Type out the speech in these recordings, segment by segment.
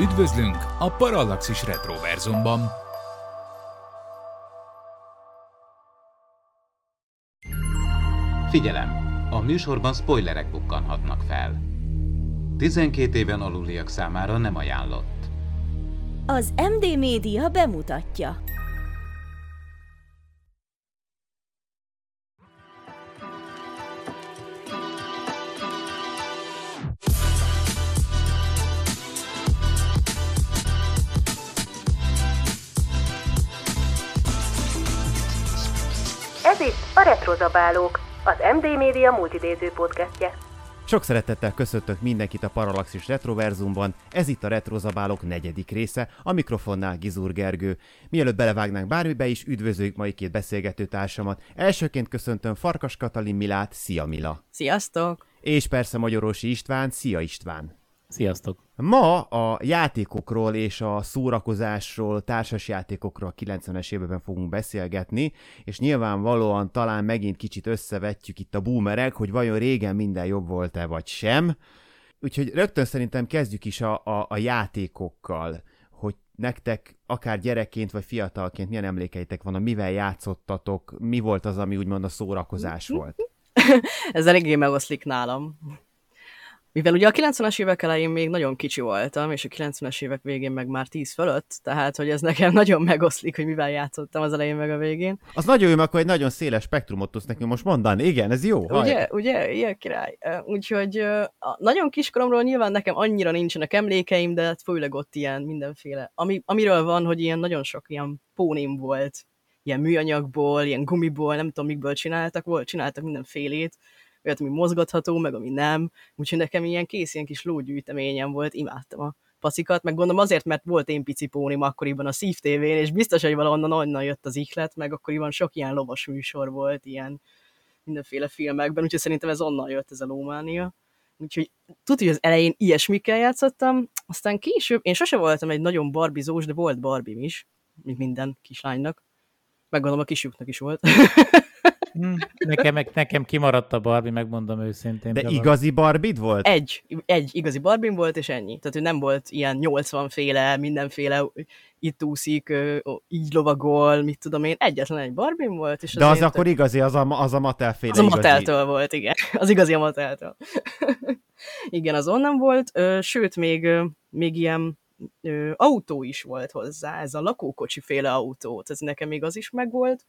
Üdvözlünk a Parallaxis Retroverzumban! Figyelem! A műsorban spoilerek bukkanhatnak fel. 12 éven aluliak számára nem ajánlott. Az MD Média bemutatja. A Retrozabálók, az MD Média multidéző podcastje. Sok szeretettel köszöntök mindenkit a Parallaxis Retroverzumban, ez itt a Retrozabálok negyedik része, a mikrofonnál Gizur Gergő. Mielőtt belevágnánk bármibe is, üdvözöljük mai két beszélgető társamat. Elsőként köszöntöm Farkas Katalin Milát, szia Mila! Sziasztok! És persze Magyarorsi István, szia István! Sziasztok! Ma a játékokról és a szórakozásról, társas játékokról a 90-es években fogunk beszélgetni, és nyilvánvalóan talán megint kicsit összevetjük itt a boomerek, hogy vajon régen minden jobb volt-e vagy sem. Úgyhogy rögtön szerintem kezdjük is a, a, a játékokkal, hogy nektek akár gyerekként vagy fiatalként milyen emlékeitek van, a mivel játszottatok, mi volt az, ami úgymond a szórakozás volt? Ez eléggé megoszlik nálam. Mivel ugye a 90-es évek elején még nagyon kicsi voltam, és a 90-es évek végén meg már 10 fölött, tehát hogy ez nekem nagyon megoszlik, hogy mivel játszottam az elején meg a végén. Az nagyon jó, mert akkor egy nagyon széles spektrumot tudsz nekünk most mondani. Igen, ez jó. Ugye, haj. ugye, ilyen király. Úgyhogy nagyon kiskoromról nyilván nekem annyira nincsenek emlékeim, de hát főleg ott ilyen mindenféle. Ami, amiről van, hogy ilyen nagyon sok ilyen pónim volt, ilyen műanyagból, ilyen gumiból, nem tudom mikből csináltak, volt, csináltak mindenfélét, olyat, ami mozgatható, meg ami nem. Úgyhogy nekem ilyen kész, ilyen kis lógyűjteményem volt, imádtam a pacikat, meg gondolom azért, mert volt én pici pónim akkoriban a Szív TV-n, és biztos, hogy valahonnan onnan jött az ihlet, meg akkoriban sok ilyen lovas műsor volt, ilyen mindenféle filmekben, úgyhogy szerintem ez onnan jött ez a lómánia. Úgyhogy tudod, hogy az elején ilyesmikkel játszottam, aztán később, én sose voltam egy nagyon barbizós, de volt barbim is, mint minden kislánynak. Meggondolom, a kisüknek is volt. Hm, nekem, nekem kimaradt a Barbie, megmondom őszintén. De igazi Barbid volt? Egy, egy igazi Barbie volt, és ennyi. Tehát, hogy nem volt ilyen 80 féle, mindenféle itt úszik, így lovagol, mit tudom én, egyetlen egy Barbie volt. És De az akkor igazi, az a, az a Mattel féle Az a Matteltől volt, igen. Az igazi a Matteltől. igen, az onnan volt, sőt, még, még ilyen autó is volt hozzá, ez a lakókocsi féle autót, ez nekem még az is megvolt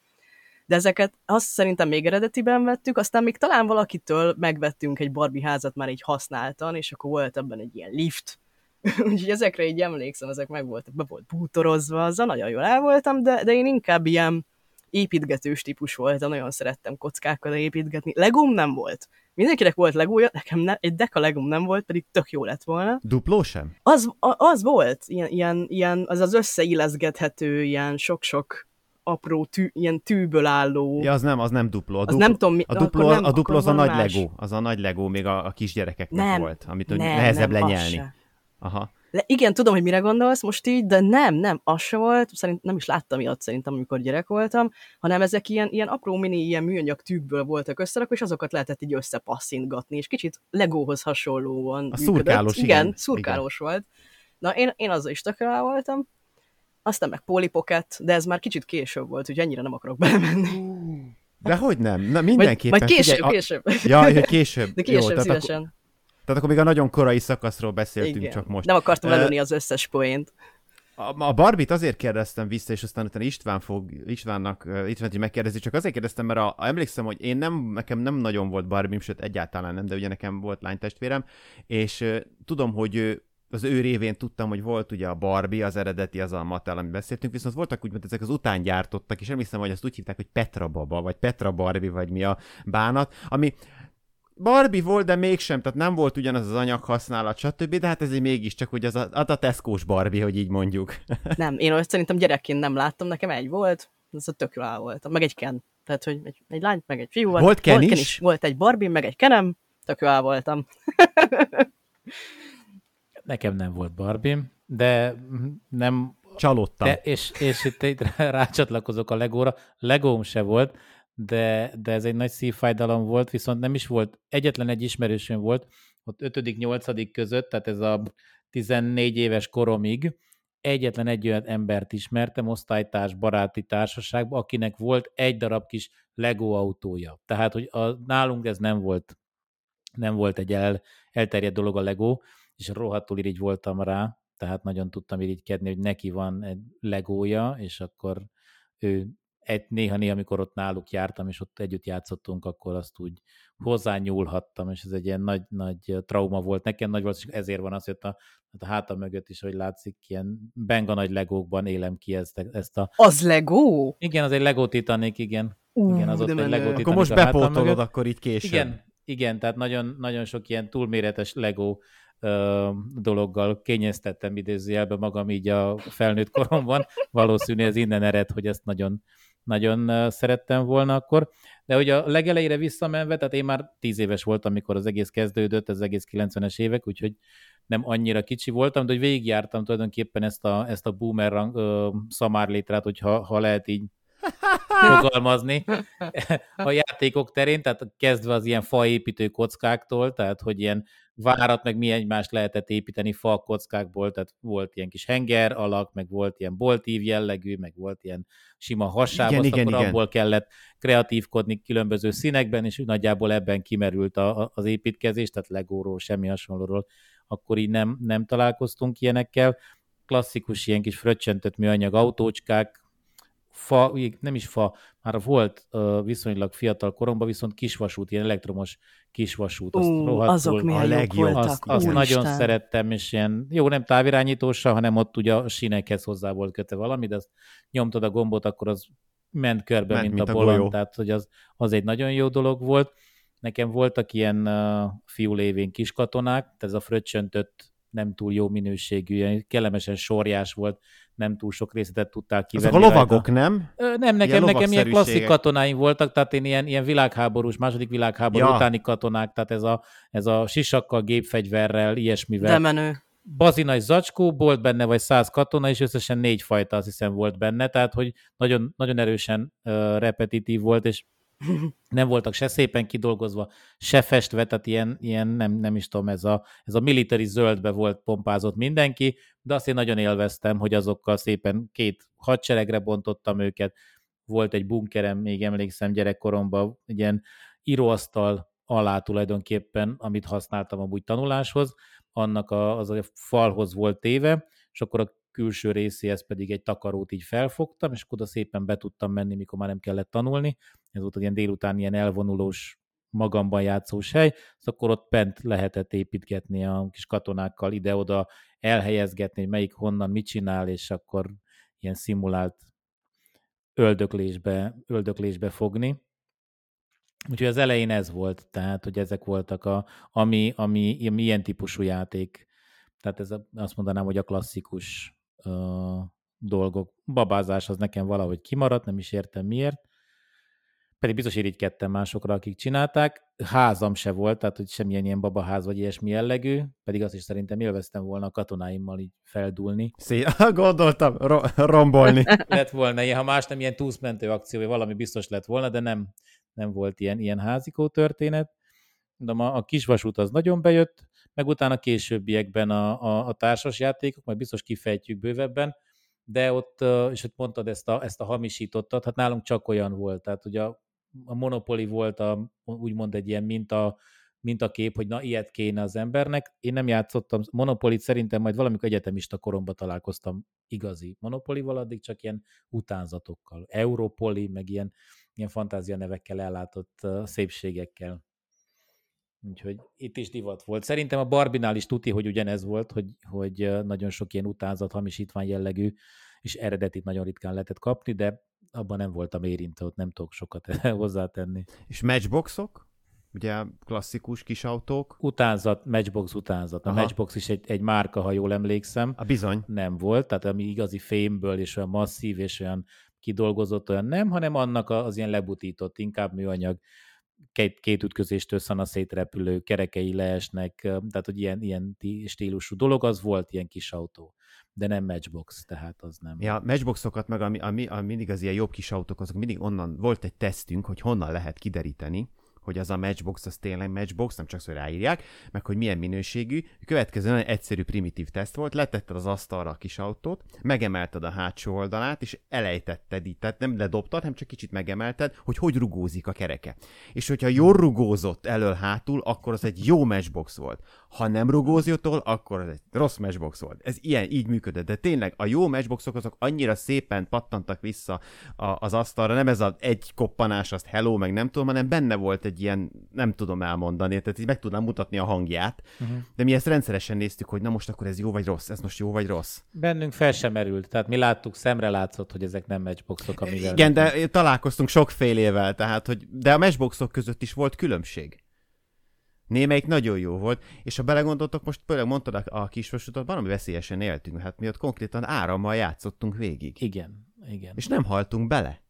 de ezeket azt szerintem még eredetiben vettük, aztán még talán valakitől megvettünk egy Barbie házat már így használtan, és akkor volt ebben egy ilyen lift, úgyhogy ezekre így emlékszem, ezek meg voltak, be volt bútorozva, azzal nagyon jól el voltam, de, de én inkább ilyen építgetős típus voltam, nagyon szerettem kockákkal építgetni. Legóm nem volt. Mindenkinek volt legója, nekem ne, egy deka legóm nem volt, pedig tök jó lett volna. Dupló sem? Az, az volt, ilyen, ilyen, ilyen az az összeilleszgethető, ilyen sok-sok apró tű, ilyen tűből álló. Ja, az nem, az nem dupló. A, duplo, az nem tudom, mi, a dupló, nem, a duplo az a nagy más. legó, az a nagy legó még a, a kisgyerekeknek nem, volt, amit nem, nehezebb nem, lenyelni. Aha. Le, igen, tudom, hogy mire gondolsz most így, de nem, nem, az se volt, szerint nem is láttam ilyet szerintem, amikor gyerek voltam, hanem ezek ilyen, ilyen apró mini, ilyen műanyag tűkből voltak összerakva, és azokat lehetett így összepasszintgatni, és kicsit legóhoz hasonlóan A szurkálós, igen. Igen, szurkálós igen. volt. Na, én, én azzal is tökéletes voltam, aztán meg Polly Pocket, de ez már kicsit később volt, úgyhogy ennyire nem akarok belemenni. De hogy nem? Na mindenképpen. Vagy, vagy később, figyelj, később. A... Ja, hogy később. De később Jó, tehát szívesen. Akkor, tehát akkor még a nagyon korai szakaszról beszéltünk Igen. csak most. Nem akartam uh, az összes poént. A, a Barbit azért kérdeztem vissza, és aztán utána István fog, Istvánnak, uh, István megkérdezni, csak azért kérdeztem, mert a, a, emlékszem, hogy én nem, nekem nem nagyon volt Barbie, sőt egyáltalán nem, de ugye nekem volt lánytestvérem, és uh, tudom, hogy az ő révén tudtam, hogy volt ugye a Barbie, az eredeti, az a Mattel, amit beszéltünk, viszont voltak úgy, mint ezek az után gyártottak, és emlékszem, hogy azt úgy hívták, hogy Petra Baba, vagy Petra Barbie, vagy mi a bánat, ami Barbie volt, de mégsem, tehát nem volt ugyanaz az anyag használat, stb., de hát ez egy mégiscsak hogy az a, az a Tesco-s Barbie, hogy így mondjuk. nem, én azt szerintem gyerekként nem láttam, nekem egy volt, az a tök jó volt, meg egy Ken. Tehát, hogy egy, egy lány, meg egy fiú volt. Volt Ken, volt is? Ken is? Volt egy Barbie, meg egy Kenem, tök jó voltam. Nekem nem volt barbie de nem... Csalódtam. De, és, és itt, itt rácsatlakozok a Legóra. Legóm se volt, de, de ez egy nagy szívfájdalom volt, viszont nem is volt, egyetlen egy ismerősöm volt, ott 5.-8. között, tehát ez a 14 éves koromig, egyetlen egy olyan embert ismertem osztálytárs, baráti társaságban, akinek volt egy darab kis Lego autója. Tehát, hogy a, nálunk ez nem volt, nem volt egy el, elterjedt dolog a Lego, és rohadtul irigy voltam rá, tehát nagyon tudtam irigykedni, hogy neki van egy legója, és akkor ő egy, néha-néha, amikor ott náluk jártam, és ott együtt játszottunk, akkor azt úgy hozzányúlhattam, és ez egy ilyen nagy, nagy trauma volt nekem, nagy volt, és ezért van az, hogy a, a hátam mögött is, hogy látszik, ilyen benga nagy legókban élem ki ezt, ezt a... Az Lego? Igen, az egy Lego Titanic, igen. Uh, igen, az ott egy Lego Titanic Akkor most bepótolod akkor itt később. Igen, igen, tehát nagyon, nagyon sok ilyen túlméretes Lego ö, dologgal kényeztettem idézőjelbe magam így a felnőtt koromban. Valószínű ez innen ered, hogy ezt nagyon, nagyon szerettem volna akkor. De hogy a legelejére visszamenve, tehát én már tíz éves voltam, amikor az egész kezdődött, az egész 90-es évek, úgyhogy nem annyira kicsi voltam, de hogy végigjártam tulajdonképpen ezt a, ezt a boomerang ö, szamárlétrát, hogyha ha lehet így fogalmazni a játékok terén, tehát kezdve az ilyen faépítő kockáktól, tehát hogy ilyen várat, meg mi egymást lehetett építeni fa kockákból, tehát volt ilyen kis henger alak, meg volt ilyen boltív jellegű, meg volt ilyen sima hasáb, igen, igen, akkor igen. abból kellett kreatívkodni különböző színekben, és nagyjából ebben kimerült a, a, az építkezés, tehát legóról, semmi hasonlóról, akkor így nem, nem találkoztunk ilyenekkel. Klasszikus ilyen kis fröccsentett műanyag autócskák, fa, nem is fa, már volt viszonylag fiatal koromban, viszont kisvasút, ilyen elektromos kisvasút. Azt uh, azok milyen a legjobb. Voltak. Azt, azt nagyon szerettem, és ilyen, jó, nem távirányítósa, hanem ott ugye a sinekhez hozzá volt kötve valami, de azt nyomtad a gombot, akkor az ment körbe, ment, mint, mint a, a bolond, tehát hogy az, az egy nagyon jó dolog volt. Nekem voltak ilyen uh, fiúlévén kiskatonák, tehát ez a fröccsöntött nem túl jó minőségű, kellemesen sorjás volt, nem túl sok részletet tudtál kivenni. Azok a lovagok, rajta. nem? Ö, nem, nekem, ilyen nekem ilyen klasszik katonáim voltak, tehát én ilyen, ilyen világháborús, második világháború ja. utáni katonák, tehát ez a, ez a sisakkal, gépfegyverrel, ilyesmivel. De menő. Bazinai zacskó, volt benne vagy száz katona, és összesen négy fajta azt hiszem volt benne, tehát hogy nagyon, nagyon erősen uh, repetitív volt, és nem voltak se szépen kidolgozva, se festve, tehát ilyen, ilyen nem, nem is tudom, ez a, ez a military zöldbe volt pompázott mindenki, de azt én nagyon élveztem, hogy azokkal szépen két hadseregre bontottam őket, volt egy bunkerem, még emlékszem gyerekkoromban, egy ilyen íróasztal alá tulajdonképpen, amit használtam amúgy tanuláshoz, annak a, az a falhoz volt téve, és akkor a külső részéhez pedig egy takarót így felfogtam, és akkor oda szépen be tudtam menni, mikor már nem kellett tanulni. Ez volt egy ilyen délután ilyen elvonulós, magamban játszós hely, szóval akkor ott bent lehetett építgetni a kis katonákkal ide-oda, elhelyezgetni, hogy melyik honnan mit csinál, és akkor ilyen szimulált öldöklésbe, öldöklésbe fogni. Úgyhogy az elején ez volt, tehát, hogy ezek voltak a, ami, ami, ami ilyen típusú játék. Tehát ez a, azt mondanám, hogy a klasszikus uh, dolgok. Babázás az nekem valahogy kimaradt, nem is értem miért. Pedig biztos irigykedtem másokra, akik csinálták. Házam se volt, tehát hogy semmilyen ilyen babaház vagy ilyesmi jellegű, pedig azt is szerintem élveztem volna a katonáimmal így feldúlni. Szia, gondoltam, ro- rombolni. lett volna ilyen, ha más nem ilyen túszmentő akció, vagy valami biztos lett volna, de nem, nem volt ilyen, ilyen házikó történet. De a, a kisvasút az nagyon bejött, meg utána későbbiekben a, a, a társas játékok, majd biztos kifejtjük bővebben, de ott, és ott mondtad ezt a, ezt a hamisítottat, hát nálunk csak olyan volt, tehát ugye a, a Monopoly volt a, úgymond egy ilyen minta, mintakép, hogy na ilyet kéne az embernek. Én nem játszottam Monopolit, szerintem majd valamikor egyetemista koromban találkoztam igazi Monopolival, addig csak ilyen utánzatokkal. Europoli, meg ilyen, ilyen fantázia nevekkel ellátott szépségekkel. Úgyhogy itt is divat volt. Szerintem a Barbinál is tuti, hogy ugyanez volt, hogy, hogy nagyon sok ilyen utánzat, hamisítvány jellegű, és eredetit nagyon ritkán lehetett kapni, de abban nem voltam érintve, ott nem tudok sokat hozzátenni. És matchboxok? Ugye klasszikus kis autók? Utánzat, matchbox utánzat. A Aha. matchbox is egy, egy márka, ha jól emlékszem. A bizony. Nem volt, tehát ami igazi fémből és olyan masszív és olyan kidolgozott, olyan nem, hanem annak az ilyen lebutított, inkább műanyag két, két ütközéstől szana szétrepülő kerekei leesnek, tehát hogy ilyen, ilyen stílusú dolog, az volt ilyen kis autó de nem matchbox, tehát az nem. Ja, matchboxokat meg ami, ami, ami mindig az ilyen jobb kis autók, azok mindig onnan volt egy tesztünk, hogy honnan lehet kideríteni, hogy az a matchbox az tényleg matchbox, nem csak ráírják, meg hogy milyen minőségű. A következő nagyon egyszerű primitív teszt volt, letetted az asztalra a kis autót, megemelted a hátsó oldalát, és elejtetted itt, tehát nem ledobtad, hanem csak kicsit megemelted, hogy hogy rugózik a kereke. És hogyha jól rugózott elől-hátul, akkor az egy jó matchbox volt. Ha nem rugóziottól, akkor az egy rossz matchbox volt. Ez ilyen, így működött. De tényleg a jó matchboxok azok annyira szépen pattantak vissza az asztalra, nem ez az egy koppanás, azt hello, meg nem tudom, hanem benne volt egy ilyen, nem tudom elmondani, tehát így meg tudnám mutatni a hangját, uh-huh. de mi ezt rendszeresen néztük, hogy na most akkor ez jó vagy rossz, ez most jó vagy rossz. Bennünk fel sem merült, tehát mi láttuk, szemre látszott, hogy ezek nem matchboxok, amivel... Igen, de találkoztunk sokfélével, tehát, hogy, de a matchboxok között is volt különbség. Némelyik nagyon jó volt, és ha belegondoltok, most például mondtad a, a kisvasutat, valami veszélyesen éltünk, hát mi ott konkrétan árammal játszottunk végig. Igen, igen. És nem haltunk bele.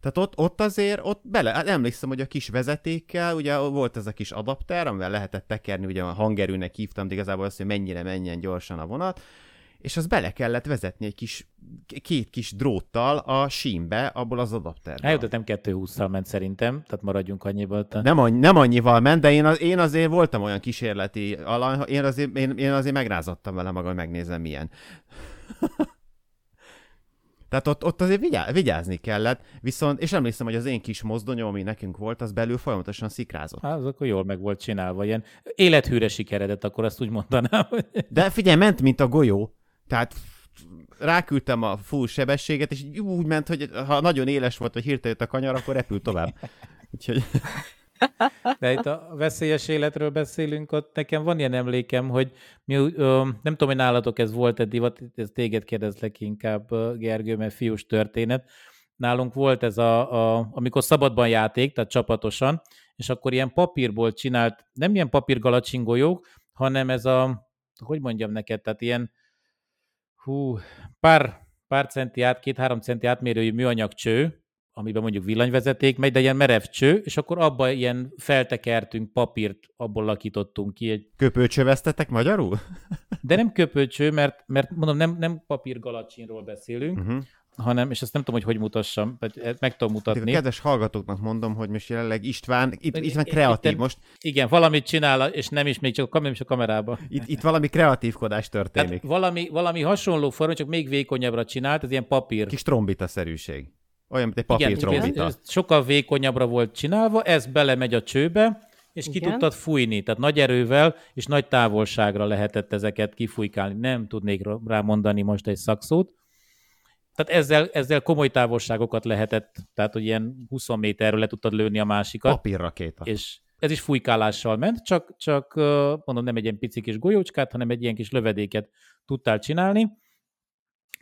Tehát ott, ott azért, ott bele, hát emlékszem, hogy a kis vezetékkel, ugye volt ez a kis adapter, amivel lehetett tekerni, ugye a hangerőnek hívtam, de igazából azt, hogy mennyire menjen gyorsan a vonat, és az bele kellett vezetni egy kis, két kis dróttal a sínbe, abból az adapterből. Hát, nem 220-szal ment szerintem, tehát maradjunk annyival. Te... Nem, annyi, nem annyival ment, de én, az, én azért voltam olyan kísérleti alany, én azért, én, én azért megrázottam vele magam, hogy megnézem milyen. Tehát ott, ott azért vigyá, vigyázni kellett, viszont, és emlékszem, hogy az én kis mozdonyom, ami nekünk volt, az belül folyamatosan szikrázott. Hát, az akkor jól meg volt csinálva, ilyen élethűre sikeredett, akkor azt úgy mondanám. De figyelj, ment, mint a golyó. Tehát ráküldtem a full sebességet, és úgy ment, hogy ha nagyon éles volt, vagy hirtelen a kanyar, akkor repült tovább. Úgyhogy... De itt a veszélyes életről beszélünk, ott nekem van ilyen emlékem, hogy mi, ö, nem tudom, hogy nálatok ez volt egy divat, ez téged kérdezlek inkább, Gergő, mert fiús történet. Nálunk volt ez a, a, amikor szabadban játék, tehát csapatosan, és akkor ilyen papírból csinált, nem ilyen papírgalacsingolyók, hanem ez a, hogy mondjam neked, tehát ilyen, hú, pár, pár centi át, két-három centi átmérőjű műanyag cső, amiben mondjuk villanyvezeték megy, de ilyen merev cső, és akkor abba ilyen feltekertünk papírt, abból lakítottunk ki. Egy... Köpőcsöveztetek magyarul? De nem köpőcső, mert, mert mondom, nem, nem papírgalacsinról beszélünk, uh-huh hanem, és ezt nem tudom, hogy hogy mutassam, vagy meg tudom mutatni. A kedves hallgatóknak mondom, hogy most jelenleg István, itt, István kreatív itt, most. Igen, valamit csinál, és nem is még csak a, is a kamerába. Itt, itt valami kreatívkodás történik. Hát valami, valami hasonló forma, csak még vékonyabbra csinált, ez ilyen papír. Kis trombita-szerűség. Olyan, mint egy papír igen, trombita. Igen, ez sokkal vékonyabbra volt csinálva, ez belemegy a csőbe, és ki Igen. tudtad fújni, tehát nagy erővel és nagy távolságra lehetett ezeket kifújkálni. Nem tudnék rá mondani most egy szakszót, tehát ezzel, ezzel komoly távolságokat lehetett, tehát hogy ilyen 20 méterről le tudtad lőni a másikat. Papírrakéta. És ez is fújkálással ment, csak, csak mondom, nem egy ilyen pici kis golyócskát, hanem egy ilyen kis lövedéket tudtál csinálni.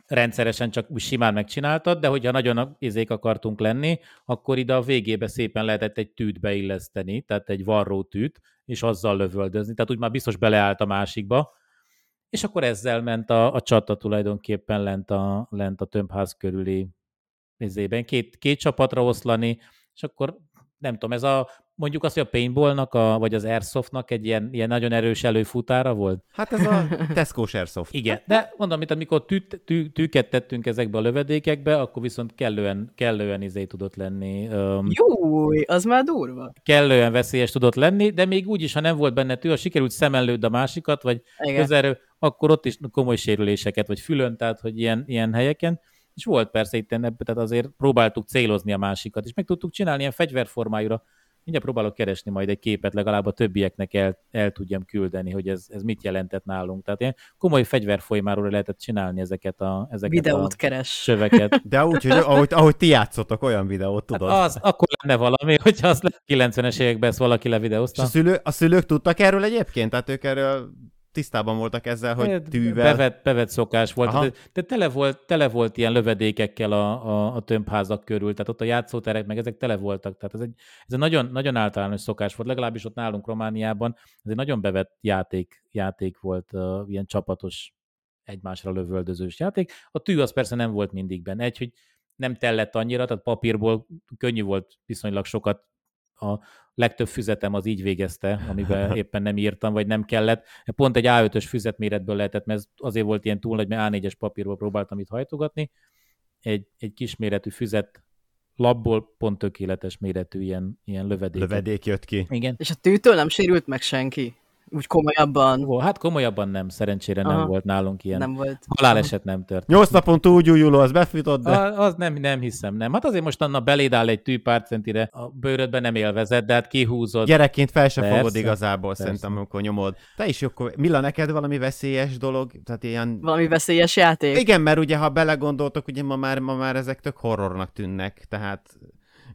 Rendszeresen csak úgy simán megcsináltad, de hogyha nagyon izék akartunk lenni, akkor ide a végébe szépen lehetett egy tűt beilleszteni, tehát egy varró tűt, és azzal lövöldözni. Tehát úgy már biztos beleállt a másikba, és akkor ezzel ment a, a csata tulajdonképpen lent a, lent a tömbház körüli nézében. Két, két csapatra oszlani, és akkor nem tudom, ez a mondjuk azt, hogy a paintballnak, a, vagy az airsoftnak egy ilyen, ilyen nagyon erős előfutára volt? Hát ez a tesco airsoft. Igen, de mondom, mint amikor tű, tű, tűket tettünk ezekbe a lövedékekbe, akkor viszont kellően, kellően izé tudott lenni. Um, Jó, az már durva. Kellően veszélyes tudott lenni, de még úgy is, ha nem volt benne tű, ha sikerült szemellőd a másikat, vagy közelről, akkor ott is komoly sérüléseket, vagy fülön, tehát hogy ilyen, ilyen helyeken. És volt persze itt tehát azért próbáltuk célozni a másikat, és meg tudtuk csinálni ilyen fegyverformájúra mindjárt próbálok keresni majd egy képet, legalább a többieknek el, el tudjam küldeni, hogy ez, ez mit jelentett nálunk. Tehát ilyen komoly fegyverfolymáról lehetett csinálni ezeket a, ezeket videót a keres. söveket. De úgy, hogy ahogy, ahogy ti játszotok, olyan videót tudod. Hát az, akkor lenne valami, hogyha az 90-es években ezt valaki levideózta. És a, szülő, a szülők tudtak erről egyébként? Tehát ők erről tisztában voltak ezzel, hogy tűvel... Bevett, bevett szokás volt. De, de tele, volt, tele volt ilyen lövedékekkel a, a, a tömbházak körül, tehát ott a játszóterek, meg ezek tele voltak. Tehát ez egy, ez egy nagyon, nagyon általános szokás volt, legalábbis ott nálunk Romániában. Ez egy nagyon bevett játék, játék volt, uh, ilyen csapatos, egymásra lövöldözős játék. A tű az persze nem volt mindig benne. Egy, hogy nem tellett annyira, tehát papírból könnyű volt viszonylag sokat a legtöbb füzetem az így végezte, amiben éppen nem írtam, vagy nem kellett. Pont egy A5-ös füzetméretből lehetett, mert ez azért volt ilyen túl nagy, mert A4-es papírból próbáltam itt hajtogatni. Egy, egy kisméretű füzet labból pont tökéletes méretű ilyen, ilyen lövedék. Lövedék jött ki. Igen. És a tűtől nem sérült meg senki? Úgy komolyabban? Ó, hát komolyabban nem, szerencsére Aha. nem volt nálunk ilyen. Nem volt. Haláleset nem tört. Nyolc napon túl gyújuló, az befutott, de... A, az nem, nem hiszem, nem. Hát azért most annak beléd áll egy tű pár centire, a bőrödben nem élvezett, de hát kihúzod. Gyerekként fel sem Persze, fogod igazából, persze. szerintem, amikor nyomod. Te is akkor, Milla, neked valami veszélyes dolog? Tehát ilyen... Valami veszélyes játék? Igen, mert ugye, ha belegondoltok, ugye ma már, ma már ezek tök horrornak tűnnek, tehát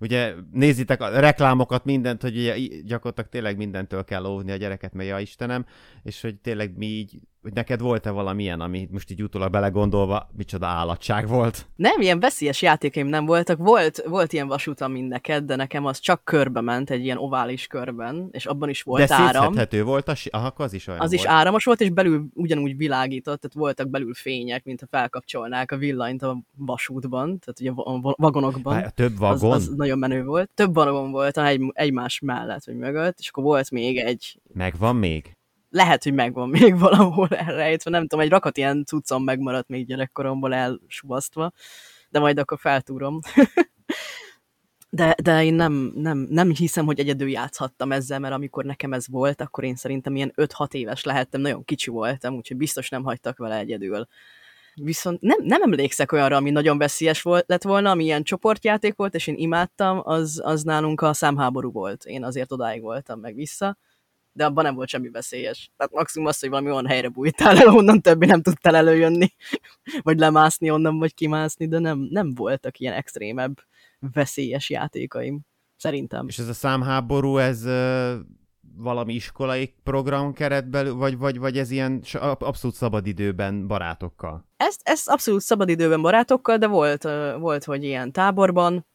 ugye nézitek a reklámokat, mindent, hogy ugye gyakorlatilag tényleg mindentől kell óvni a gyereket, mert ja Istenem, és hogy tényleg mi így, hogy neked volt-e valamilyen, ami most így utólag belegondolva, micsoda állatság volt? Nem, ilyen veszélyes játékaim nem voltak. Volt, volt ilyen vasútam, mint neked, de nekem az csak körbe ment, egy ilyen ovális körben, és abban is volt De áram. szétszedhető volt, a, aha, az is olyan Az is volt. áramos volt, és belül ugyanúgy világított, tehát voltak belül fények, mint ha felkapcsolnák a villanyt a vasútban, tehát ugye a va- vagonokban. Várj, több Az, vagon? az nagyon menő volt. Több vagon volt egy, egymás mellett, vagy mögött, és akkor volt még egy, Megvan még? Lehet, hogy megvan még valahol elrejtve, nem tudom, egy rakat ilyen cuccom megmaradt még gyerekkoromból elsuvasztva, de majd akkor feltúrom. De, de én nem, nem, nem hiszem, hogy egyedül játszhattam ezzel, mert amikor nekem ez volt, akkor én szerintem ilyen 5-6 éves lehettem, nagyon kicsi voltam, úgyhogy biztos nem hagytak vele egyedül. Viszont nem, nem emlékszek olyanra, ami nagyon veszélyes volt, lett volna, ami ilyen csoportjáték volt, és én imádtam, az, az nálunk a számháború volt. Én azért odáig voltam meg vissza, de abban nem volt semmi veszélyes. Tehát maximum az, hogy valami olyan helyre bújtál el, onnan többé nem tudtál előjönni, vagy lemászni onnan, vagy kimászni, de nem, nem voltak ilyen extrémebb veszélyes játékaim. Szerintem. És ez a számháború, ez valami iskolai program keretben, vagy, vagy, vagy ez ilyen abszolút szabadidőben barátokkal? Ezt, ezt abszolút szabadidőben barátokkal, de volt, volt, hogy ilyen táborban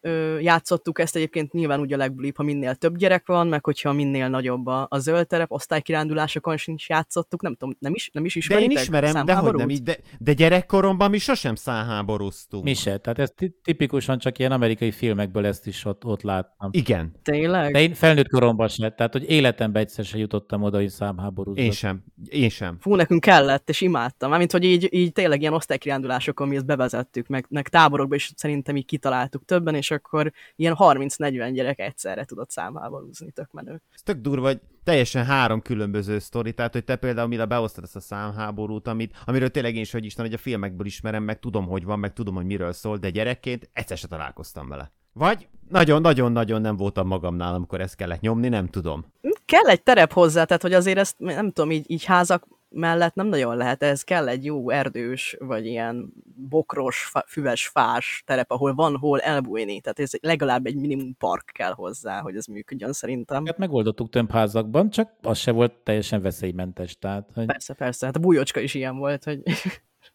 ö, játszottuk ezt egyébként nyilván úgy a legbulibb, ha minél több gyerek van, meg hogyha minél nagyobb a, a zöld terep, osztálykirándulásokon sincs játszottuk, nem tudom, nem is, nem is De ismeritek? én ismerem, de hogy nem így, de, de gyerekkoromban mi sosem számháborúztunk. Mi se. Tehát ez ti- tipikusan csak ilyen amerikai filmekből ezt is ott, ott láttam. Igen, Tényleg? De én felnőtt koromban se, tehát hogy életemben egyszer se jutottam oda, hogy számháborúzzak. én sem. Én sem. Fú, nekünk kellett, és imádtam. Mármint, hogy így, így tényleg ilyen osztálykirándulásokon mi ezt bevezettük, meg, meg táborokban is szerintem így kitaláltuk többen, és akkor ilyen 30-40 gyerek egyszerre tudott számháborúzni, tök menő. Ez tök durva, hogy teljesen három különböző sztori, tehát hogy te például mire beosztad ezt a számháborút, amit, amiről tényleg én is, hogy Isten, hogy a filmekből ismerem, meg tudom, hogy van, meg tudom, hogy miről szól, de gyerekként egyszer se találkoztam vele. Vagy nagyon-nagyon-nagyon nem voltam magamnál, amikor ezt kellett nyomni, nem tudom. Kell egy terep hozzá, tehát hogy azért ezt nem tudom, így, így házak mellett nem nagyon lehet, ez kell egy jó erdős, vagy ilyen bokros, füves, fás terep, ahol van hol elbújni, tehát ez legalább egy minimum park kell hozzá, hogy ez működjön szerintem. Hát megoldottuk több házakban, csak az se volt teljesen veszélymentes. Tehát, hogy Persze, persze, hát a bújócska is ilyen volt, hogy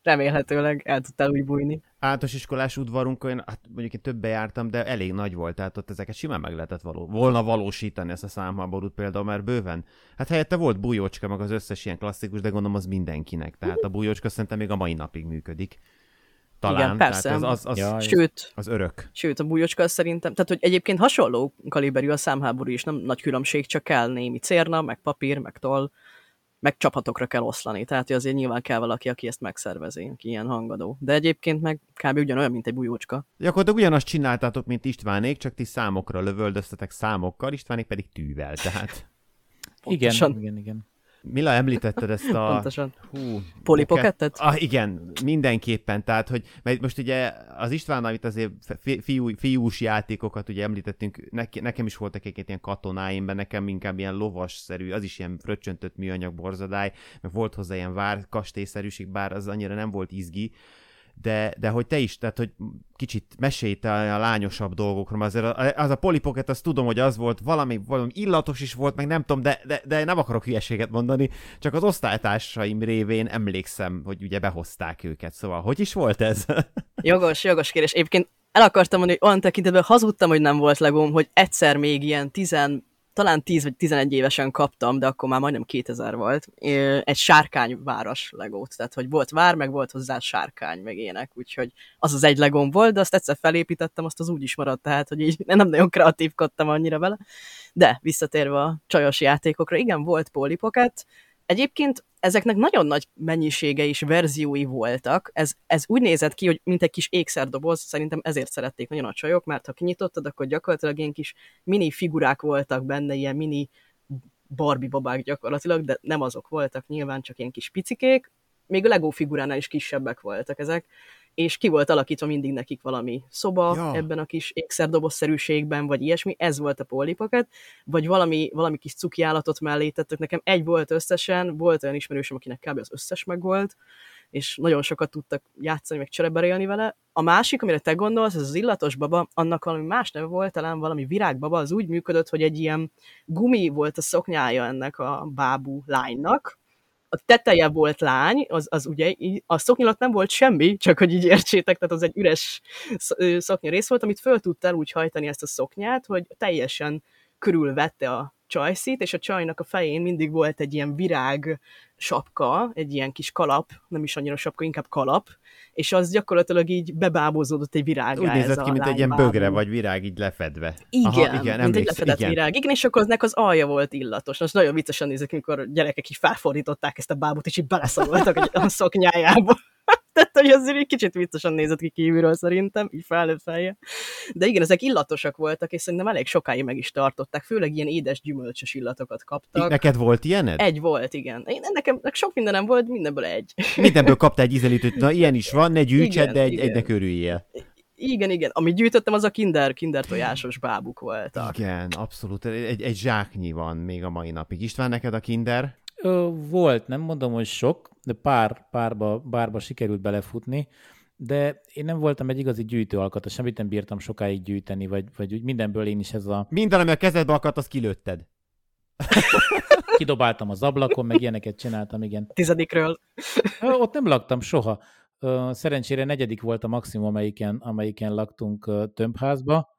remélhetőleg el tudtál úgy bújni. Általános iskolás udvarunkon, hát mondjuk én többe jártam, de elég nagy volt, tehát ott ezeket simán meg lehetett való, volna valósítani ezt a számháborút például, mert bőven. Hát helyette volt bújócska, meg az összes ilyen klasszikus, de gondolom az mindenkinek. Tehát a bújócska szerintem még a mai napig működik. Talán. Igen, persze. Tehát ez, az, az, Jaj. Sőt, az örök. Sőt, a bújócska az szerintem, tehát hogy egyébként hasonló kaliberű a számháború is, nem nagy különbség, csak kell némi cérna, meg papír, meg toll, meg csapatokra kell oszlani. Tehát hogy azért nyilván kell valaki, aki ezt megszervezi, aki ilyen hangadó. De egyébként meg kb. ugyanolyan, mint egy bújócska. Gyakorlatilag ugyanazt csináltátok, mint Istvánék, csak ti számokra lövöldöztetek számokkal, Istvánék pedig tűvel. Tehát Pontosan. igen, igen, igen. Mila említetted ezt a... Pontosan. Hú, Pocket-et? Ah, igen, mindenképpen. Tehát, hogy mert most ugye az István, amit azért fi, fiú, fiús játékokat ugye említettünk, neki, nekem is voltak egy ilyen katonáim, de nekem inkább ilyen lovasszerű, az is ilyen fröccsöntött műanyag borzadály, meg volt hozzá ilyen vár kastélyszerűség, bár az annyira nem volt izgi, de, de hogy te is, tehát hogy kicsit mesélj te a lányosabb dolgokról, azért az a Polly Pocket, azt tudom, hogy az volt, valami, valami illatos is volt, meg nem tudom, de, de, de nem akarok hülyeséget mondani, csak az osztálytársaim révén emlékszem, hogy ugye behozták őket, szóval hogy is volt ez? Jogos, jogos kérés. Egyébként el akartam mondani, hogy olyan tekintetben hazudtam, hogy nem volt legóm, hogy egyszer még ilyen talán 10 vagy 11 évesen kaptam, de akkor már majdnem 2000 volt, egy sárkányváros legót, tehát hogy volt vár, meg volt hozzá sárkány, meg ének, úgyhogy az az egy legom volt, de azt egyszer felépítettem, azt az úgy is maradt, tehát hogy így nem nagyon kreatívkodtam annyira vele. De visszatérve a csajos játékokra, igen, volt Polly Pocket, Egyébként ezeknek nagyon nagy mennyisége és verziói voltak. Ez, ez úgy nézett ki, hogy mint egy kis ékszerdoboz, szerintem ezért szerették nagyon a csajok, mert ha kinyitottad, akkor gyakorlatilag ilyen kis mini figurák voltak benne, ilyen mini Barbie babák gyakorlatilag, de nem azok voltak nyilván, csak ilyen kis picikék. Még a Lego figuránál is kisebbek voltak ezek, és ki volt alakítva mindig nekik valami szoba ja. ebben a kis ékszerdobozszerűségben, vagy ilyesmi, ez volt a polipoket, vagy valami, valami kis cuki állatot mellé tettek. Nekem egy volt összesen, volt olyan ismerősöm, akinek kb. az összes megvolt, és nagyon sokat tudtak játszani, meg csereberélni vele. A másik, amire te gondolsz, az az illatos baba, annak valami más neve volt, talán valami virágbaba, az úgy működött, hogy egy ilyen gumi volt a szoknyája ennek a bábú lánynak, a teteje volt lány, az, az ugye, a szoknyalat nem volt semmi, csak hogy így értsétek, tehát az egy üres szoknya rész volt, amit föl tudtál úgy hajtani ezt a szoknyát, hogy teljesen körülvette a csajszit, és a csajnak a fején mindig volt egy ilyen virág sapka, egy ilyen kis kalap, nem is annyira sapka, inkább kalap, és az gyakorlatilag így bebábozódott egy virág. Úgy nézett ki, mint egy ilyen bögre vagy virág így lefedve. Igen, Aha, igen mint egy lefedett igen. virág. Igen, és akkor aznek az alja volt illatos. Most nagyon viccesen nézek, amikor gyerekek így felfordították ezt a bábút, és így beleszoroltak a szoknyájába. Tehát, hogy azért egy kicsit viccesen nézett ki kívülről szerintem, így felnőtt feje. De igen, ezek illatosak voltak, és szerintem elég sokáig meg is tartották, főleg ilyen édes gyümölcsös illatokat kaptak. Neked volt ilyened? Egy volt, igen. Én, nekem sok mindenem volt, mindenből egy. Mindenből kaptál egy ízelítőt, na ilyen is van, ne gyűjtsed, de egy, igen. egynek örüljél. Igen, igen. Amit gyűjtöttem, az a kinder, kinder tojásos bábuk voltak. Igen, abszolút. Egy, egy zsáknyi van még a mai napig. István, neked a kinder? Ö, volt, nem mondom, hogy sok, de pár, párba, bárba sikerült belefutni, de én nem voltam egy igazi gyűjtő alkata, semmit nem bírtam sokáig gyűjteni, vagy, vagy úgy mindenből én is ez a... Minden, ami a kezedbe akadt, azt kilőtted. Kidobáltam az ablakon, meg ilyeneket csináltam, igen. Tizedikről. Ott nem laktam soha. Szerencsére negyedik volt a maximum, amelyiken, amelyiken laktunk tömbházba,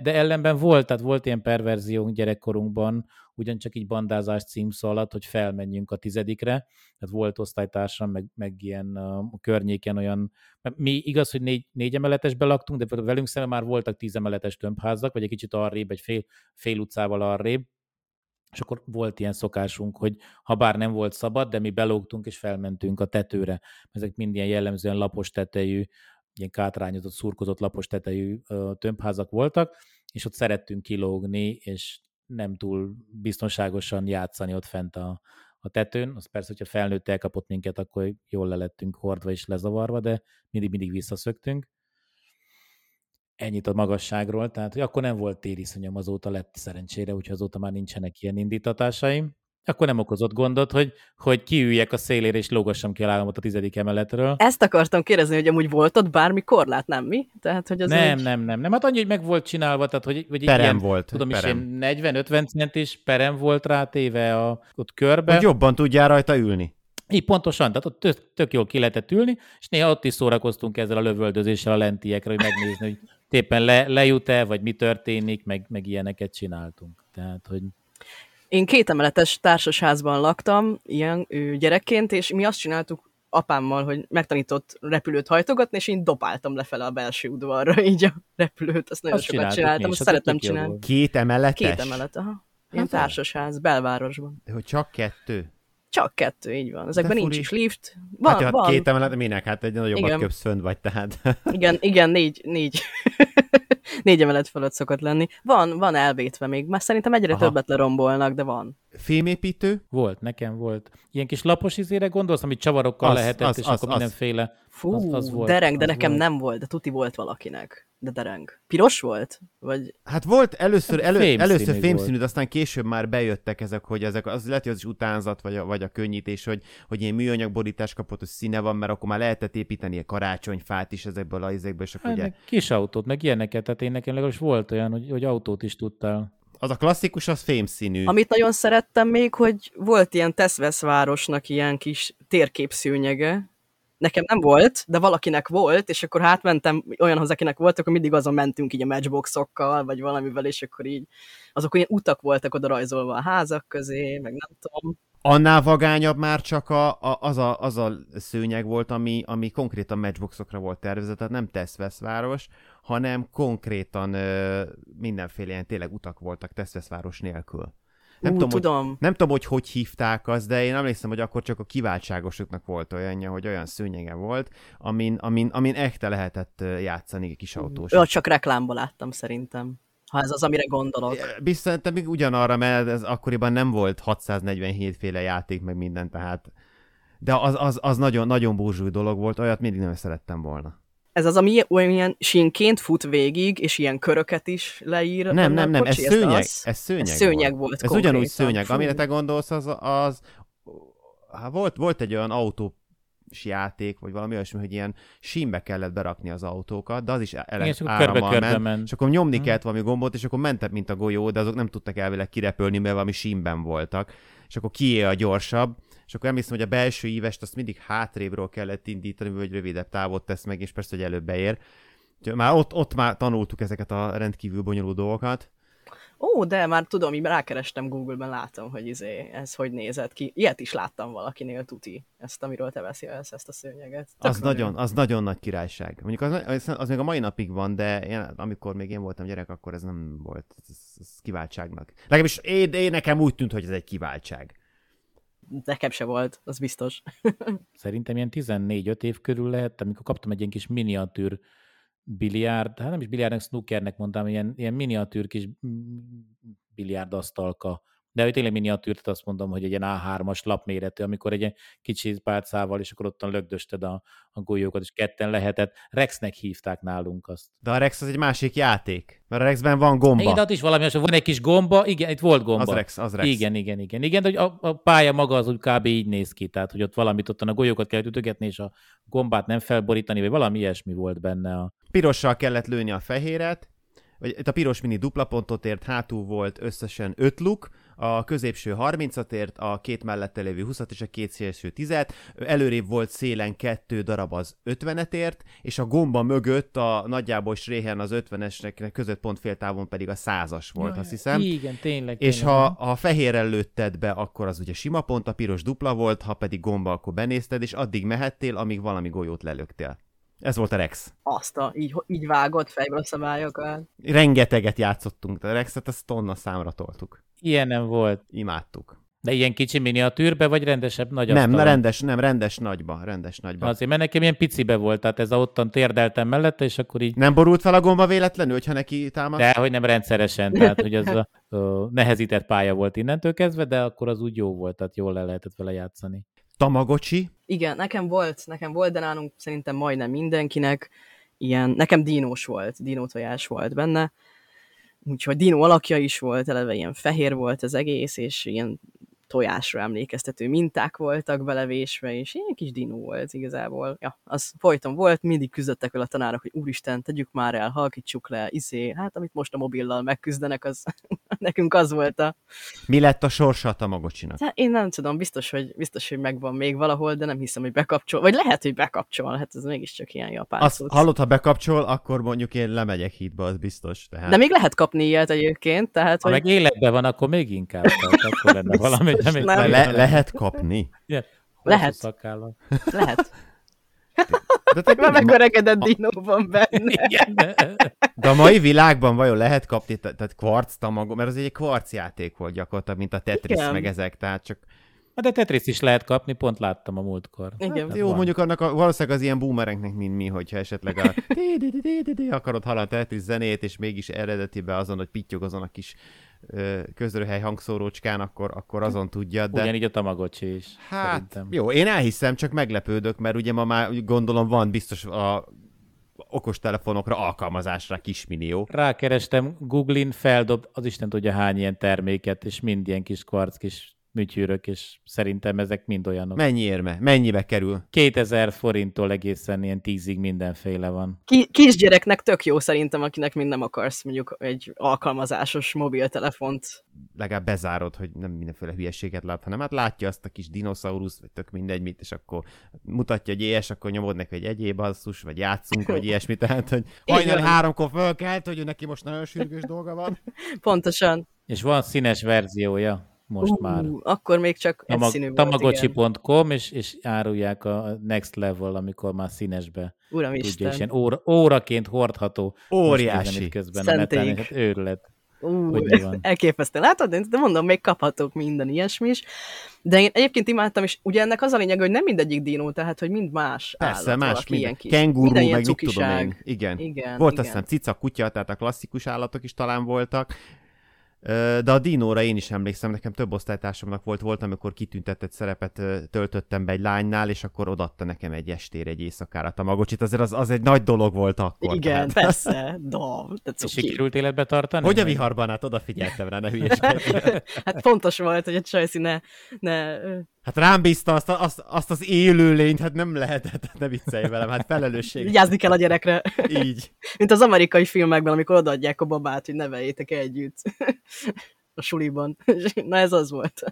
de ellenben volt, tehát volt ilyen perverziónk gyerekkorunkban, ugyancsak így bandázás címszó alatt, hogy felmenjünk a tizedikre, tehát volt osztálytársam, meg, meg ilyen a környéken olyan, mi igaz, hogy négy, négy emeletesbe laktunk, de velünk szemben már voltak tíz emeletes tömbházak, vagy egy kicsit arrébb, egy fél, fél utcával arrébb, és akkor volt ilyen szokásunk, hogy ha bár nem volt szabad, de mi belógtunk és felmentünk a tetőre. Ezek mind ilyen jellemzően lapos tetejű, ilyen kátrányozott, szurkozott lapos tetejű tömbházak voltak, és ott szerettünk kilógni, és nem túl biztonságosan játszani ott fent a, a tetőn. Az persze, hogyha felnőtt elkapott minket, akkor jól le lettünk hordva és lezavarva, de mindig-mindig visszaszöktünk. Ennyit a magasságról, tehát hogy akkor nem volt tériszonyom, azóta lett szerencsére, úgyhogy azóta már nincsenek ilyen indítatásaim. Akkor nem okozott gondot, hogy, hogy kiüljek a szélére és lógassam ki a lábamot a tizedik emeletről. Ezt akartam kérdezni, hogy amúgy volt ott bármi korlát, nem mi? Tehát, hogy az nem, egy... nem, nem, nem. Hát annyi, hogy meg volt csinálva, tehát hogy, hogy perem ilyen, volt. Tudom perem. is, 40-50 centis perem volt rátéve a, ott körbe. Hogy jobban tudjál rajta ülni. Így pontosan, tehát ott tök, tök jól ki lehetett ülni, és néha ott is szórakoztunk ezzel a lövöldözéssel a lentiekre, hogy megnézni, hogy éppen le, lejut-e, vagy mi történik, meg, meg ilyeneket csináltunk. Tehát, hogy én két emeletes társasházban laktam, ilyen ő gyerekként, és mi azt csináltuk apámmal, hogy megtanított repülőt hajtogatni, és én dobáltam lefele a belső udvarra, így a repülőt, azt nagyon azt sokat csináltam, azt szeretem csinálni. Két emeletes? Két emelet, aha. Ilyen hát társasház, belvárosban. De hogy csak kettő? Csak kettő, így van. Ezekben nincs is lift. Van, hát, van. két emelet, minek? Hát egy nagyobbat köpsz fönt vagy, tehát. Igen, igen, négy, négy. négy emelet fölött szokott lenni. Van, van elvétve még, mert szerintem egyre Aha. többet lerombolnak, de van. Fémépítő? Volt, nekem volt. Ilyen kis lapos izére gondolsz, amit csavarokkal az, lehetett, az, és az, akkor az. mindenféle. Fú, az, az volt, dereng, de nekem volt. nem volt, de tuti volt valakinek. De dereng. Piros volt? Vagy... Hát volt először, elő, fém először fémszínű, de aztán később már bejöttek ezek, hogy ezek, az lehet, hogy az is utánzat, vagy a, vagy a könnyítés, hogy, hogy ilyen műanyag borítás kapott, hogy színe van, mert akkor már lehetett építeni a karácsonyfát is ezekből a izékből, és akkor hát, ugye... Kis autót, meg ilyeneket, tehát én nekem legalábbis volt olyan, hogy, hogy autót is tudtál az a klasszikus, az fémszínű. Amit nagyon szerettem még, hogy volt ilyen Teszvesz városnak ilyen kis térképszőnyege, Nekem nem volt, de valakinek volt, és akkor hát mentem olyanhoz, akinek volt, akkor mindig azon mentünk így a matchboxokkal, vagy valamivel, és akkor így azok olyan utak voltak oda rajzolva a házak közé, meg nem tudom. Annál vagányabb már csak a, a, az, a, az a szőnyeg volt, ami, ami konkrétan matchboxokra volt tervezett, tehát nem Teszveszváros, hanem konkrétan ö, mindenféle ilyen tényleg utak voltak Teszveszváros nélkül. Nem, Ú, tudom, tudom. Hogy, nem tudom, hogy hogy hívták azt, de én emlékszem, hogy akkor csak a kiváltságosoknak volt olyanja, hogy olyan szőnyege volt, amin, amin, amin echte lehetett játszani egy kis autós. Ő csak reklámba láttam szerintem. Ha ez az, amire gondolok. Biztos, még ugyanarra, mert ez akkoriban nem volt 647 féle játék, meg minden, tehát de az, az, az nagyon, nagyon burzsúj dolog volt, olyat mindig nem szerettem volna. Ez az, ami olyan sínként fut végig, és ilyen köröket is leír. Nem, nem, nem, ez kocsi, szőnyeg, az? ez szőnyeg, Ez szőnyeg volt Ez konkrétan. ugyanúgy szőnyeg, Fú. amire te gondolsz, az, az hát volt, volt egy olyan autós játék, vagy valami olyasmi, hogy ilyen sínbe kellett berakni az autókat, de az is ele- Igen, és akkor árammal körbe-körbe ment, ment. és akkor nyomni Mhm. kellett valami gombot, és akkor mentek, mint a golyó, de azok nem tudtak elvileg kirepülni, mert valami sínben voltak. És akkor kié a gyorsabb, és akkor emlékszem, hogy a belső ívest azt mindig hátrébről kellett indítani, vagy rövidebb távot tesz meg, és persze, hogy előbb beér. Úgyhogy Már ott, ott már tanultuk ezeket a rendkívül bonyolult dolgokat. Ó, de már tudom, így rákerestem Google-ben, látom, hogy izé, ez hogy nézett ki. Ilyet is láttam valakinél, tuti, ezt, amiről te beszélsz, ezt a szőnyeget. Tök Az nagyon, az nagyon nagy királyság. Mondjuk az, az, az még a mai napig van, de én, amikor még én voltam gyerek, akkor ez nem volt ez, ez kiváltságnak. Legalábbis én, én, nekem úgy tűnt, hogy ez egy kiváltság. Nekem se volt, az biztos. Szerintem ilyen 14-5 év körül lehet, amikor kaptam egy ilyen kis miniatűr biliárd, hát nem is biliárdnak, snookernek mondtam, ilyen, ilyen miniatűr kis biliárdasztalka. De hogy tényleg miniatűr, tehát azt mondom, hogy egy ilyen A3-as lapméretű, amikor egy ilyen kicsi pálcával, és akkor ottan lögdösted a, a golyókat, és ketten lehetett. Rexnek hívták nálunk azt. De a Rex az egy másik játék, mert a Rexben van gomba. Igen, de ott is valami, van egy kis gomba, igen, itt volt gomba. Az Rex, az Rex. Igen, igen, igen. Igen, de hogy a, a pálya maga az úgy kb. így néz ki, tehát hogy ott valamit ott a golyókat kellett ütögetni, és a gombát nem felborítani, vagy valami ilyesmi volt benne. A... Pirossal kellett lőni a fehéret, vagy itt a piros mini dupla pontot ért, hátul volt összesen 5 luk, a középső 30-at ért, a két mellette lévő 20 és a két szélső 10-et, előrébb volt szélen kettő darab az 50-et ért, és a gomba mögött a nagyjából Sréhen az 50-esnek között pont fél távon pedig a 100-as volt, azt hiszem. Igen, tényleg. És tényleg. ha, ha fehérrel lőtted be, akkor az ugye sima pont, a piros dupla volt, ha pedig gomba, akkor benézted, és addig mehettél, amíg valami golyót lelöktél. Ez volt a Rex. Azt a, így, így vágott fejből a szabályokat. Rengeteget játszottunk, a Rexet azt tonna számra toltuk. Ilyen nem volt. Imádtuk. De ilyen kicsi miniatűrbe, vagy rendesebb nagy nem, asztalon? na rendes, nem, rendes nagyba, rendes nagyba. Az... Azért, mert nekem ilyen picibe volt, tehát ez a ottan térdeltem mellette, és akkor így, Nem borult fel a gomba véletlenül, hogyha neki támadt? de hogy nem rendszeresen, tehát hogy az a, a nehezített pálya volt innentől kezdve, de akkor az úgy jó volt, tehát jól le lehetett vele játszani. Tamagocsi? Igen, nekem volt, nekem volt, de nálunk szerintem majdnem mindenkinek ilyen, nekem dinós volt, dinótojás volt benne, úgyhogy dino alakja is volt, eleve ilyen fehér volt az egész, és ilyen tojásra emlékeztető minták voltak belevésve, és ilyen kis dinó volt igazából. Ja, az folyton volt, mindig küzdöttek vele a tanárok, hogy úristen, tegyük már el, halkítsuk le, izé, hát amit most a mobillal megküzdenek, az nekünk az volt a... Mi lett a sorsa a Tamagocsinak? Hát én nem tudom, biztos hogy, biztos, hogy megvan még valahol, de nem hiszem, hogy bekapcsol. Vagy lehet, hogy bekapcsol, hát ez mégiscsak ilyen japán Azt cucc. hallod, ha bekapcsol, akkor mondjuk én lemegyek hídba, az biztos. Tehát... De még lehet kapni ilyet egyébként, tehát, Ha hogy meg életben van, akkor még inkább, tehát akkor lenne valami, még nem. Le- lehet kapni? Ilyen Lehet. szakállal. lehet. De, te, Mert megöregedett dinó van benne. Igen. de a mai világban vajon lehet kapni, te- tehát kvarc tamago, mert az egy kvarc játék volt gyakorlatilag, mint a Tetris, Igen. meg ezek, tehát csak Hát De Tetris is lehet kapni, pont láttam a múltkor. Igen. Hát jó, van. mondjuk annak a, valószínűleg az ilyen boomerenknek, mint mi, hogyha esetleg a akarod hallani a Tetris zenét, és mégis eredetibe azon, hogy pittyog azon a kis közröhely hangszórócskán, akkor, akkor azon tudja, de... Ugyanígy a Tamagocsi is, Hát, szerintem. jó, én elhiszem, csak meglepődök, mert ugye ma már gondolom van biztos a okostelefonokra alkalmazásra kisminió. Rákerestem, Googlin feldob, az Isten tudja hány ilyen terméket, és mind ilyen kis kvarc, kis műtyűrök, és szerintem ezek mind olyanok. Mennyi érme? Mennyibe kerül? 2000 forinttól egészen ilyen tízig mindenféle van. Ki, kisgyereknek tök jó szerintem, akinek mind nem akarsz mondjuk egy alkalmazásos mobiltelefont. Legalább bezárod, hogy nem mindenféle hülyeséget lát, hanem hát látja azt a kis dinoszaurusz, vagy tök mindegy mit, és akkor mutatja egy ilyes, akkor nyomod neki egy egyéb basszus, vagy játszunk, vagy ilyesmi, tehát, hogy hajnali háromkor fölkelt, hogy ő neki most nagyon sürgős dolga van. Pontosan. És van színes verziója most Ú, már. Akkor még csak egy színű. Tamagocsi.com, és, és árulják a Next Level, amikor már színesbe tudja, és Uramisten. ilyen óra, óraként hordható. Óriási. közben a neten, Szentélyik. hát őrület. Ú, elképesztő. Látod, de mondom, még kaphatok minden ilyesmi is. De én egyébként imádtam, és ugye ennek az a lényeg, hogy nem mindegyik dinó, tehát hogy mind más Persze, állat, más, valaki minden. ilyen kis. Kenguru, minden meg mit tudom én. Igen. Igen, Volt igen. azt hiszem cica, kutya, tehát a klasszikus állatok is talán voltak. De a dinóra én is emlékszem, nekem több osztálytársamnak volt, volt, amikor kitüntetett szerepet töltöttem be egy lánynál, és akkor odatta nekem egy estére, egy éjszakára a tamagocsit. Azért az, az egy nagy dolog volt akkor. Igen, tehát. persze, da, de És sikerült életbe tartani? Hogy a viharban, hát odafigyeltem rá, ne hülyeskedj. Hát fontos volt, hogy a Csajci ne, ne Hát rám bízta azt, azt, azt az élőlényt, hát nem lehetett, ne viccelj velem, hát felelősség. vigyázni kell a gyerekre. Így. Mint az amerikai filmekben, amikor odaadják a babát, hogy neveljétek együtt a suliban. Na ez az volt.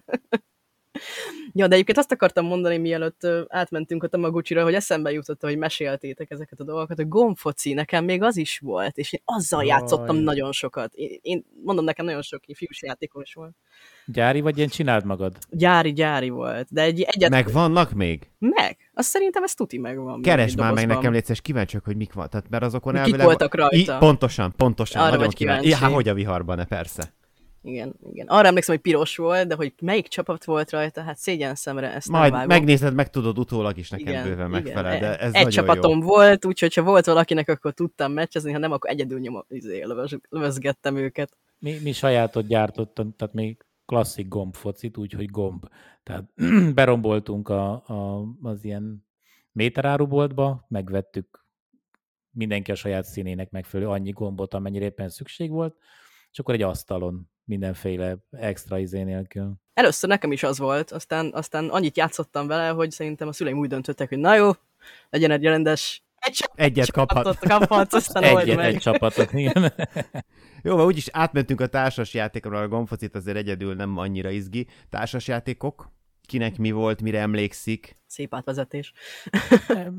Ja, de egyébként azt akartam mondani, mielőtt átmentünk a Tamaguchira, hogy eszembe jutott, hogy meséltétek ezeket a dolgokat, hogy gomfoci, nekem még az is volt, és én azzal Jaj. játszottam nagyon sokat. Én, én mondom, nekem nagyon sok fiús játékom is volt. Gyári, vagy ilyen csináld magad? Gyári, gyári volt, de egy egyet... Meg vannak még? meg. Azt szerintem ez tuti megvan. Keresd már meg nekem, légy szíves, kíváncsi vagyok, hogy mik van. Tehát, mert azokon Kik elvileg... voltak rajta? I, pontosan, pontosan. Arra nagyon kíváncsi. kíváncsi. Ja, hát, hogy a viharban, ne persze. Igen, igen. Arra emlékszem, hogy piros volt, de hogy melyik csapat volt rajta, hát szégyen szemre ezt nem Majd vágom. megnézed, meg tudod utólag is nekem Igen, bőven igen. megfelel, de ez Egy csapatom jó. volt, úgyhogy ha volt valakinek, akkor tudtam meccsezni, ha nem, akkor egyedül nyom, izé, lövöz, lövözgettem őket. Mi, mi sajátot gyártottunk, tehát még klasszik gombfocit, úgyhogy gomb. Tehát beromboltunk a, a, az ilyen méteráruboltba, megvettük mindenki a saját színének megfelelő annyi gombot, amennyire éppen szükség volt, és akkor egy asztalon mindenféle extra izé nélkül. Először nekem is az volt, aztán, aztán annyit játszottam vele, hogy szerintem a szüleim úgy döntöttek, hogy na jó, legyen egy rendes egy Egyet kaphat. csapatot kaphatsz, aztán old Egy, meg. egy csapatot, igen. Jó, mert úgyis átmentünk a társas játékra, a gomfocit azért egyedül nem annyira izgi. Társas játékok? Kinek mi volt, mire emlékszik? Szép átvezetés.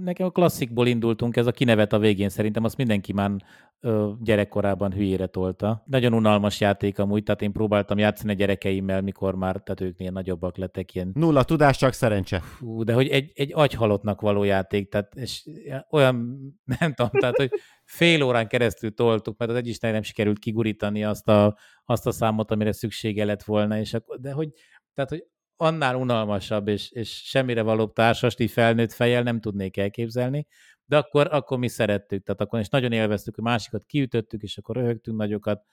Nekem a klasszikból indultunk, ez a kinevet a végén szerintem, azt mindenki már ö, gyerekkorában hülyére tolta. Nagyon unalmas játék amúgy, tehát én próbáltam játszani a gyerekeimmel, mikor már, tehát ők ilyen nagyobbak lettek, ilyen Nulla tudás, csak szerencse. Fú, de hogy egy, egy agyhalottnak való játék, tehát és olyan, nem tudom, tehát, hogy fél órán keresztül toltuk, mert az egy nem sikerült kigurítani azt a, azt a számot, amire szüksége lett volna, és akkor, de hogy, tehát, hogy annál unalmasabb és, és semmire valóbb társast így felnőtt fejjel nem tudnék elképzelni, de akkor, akkor mi szerettük, tehát akkor és nagyon élveztük, hogy másikat kiütöttük, és akkor röhögtünk nagyokat,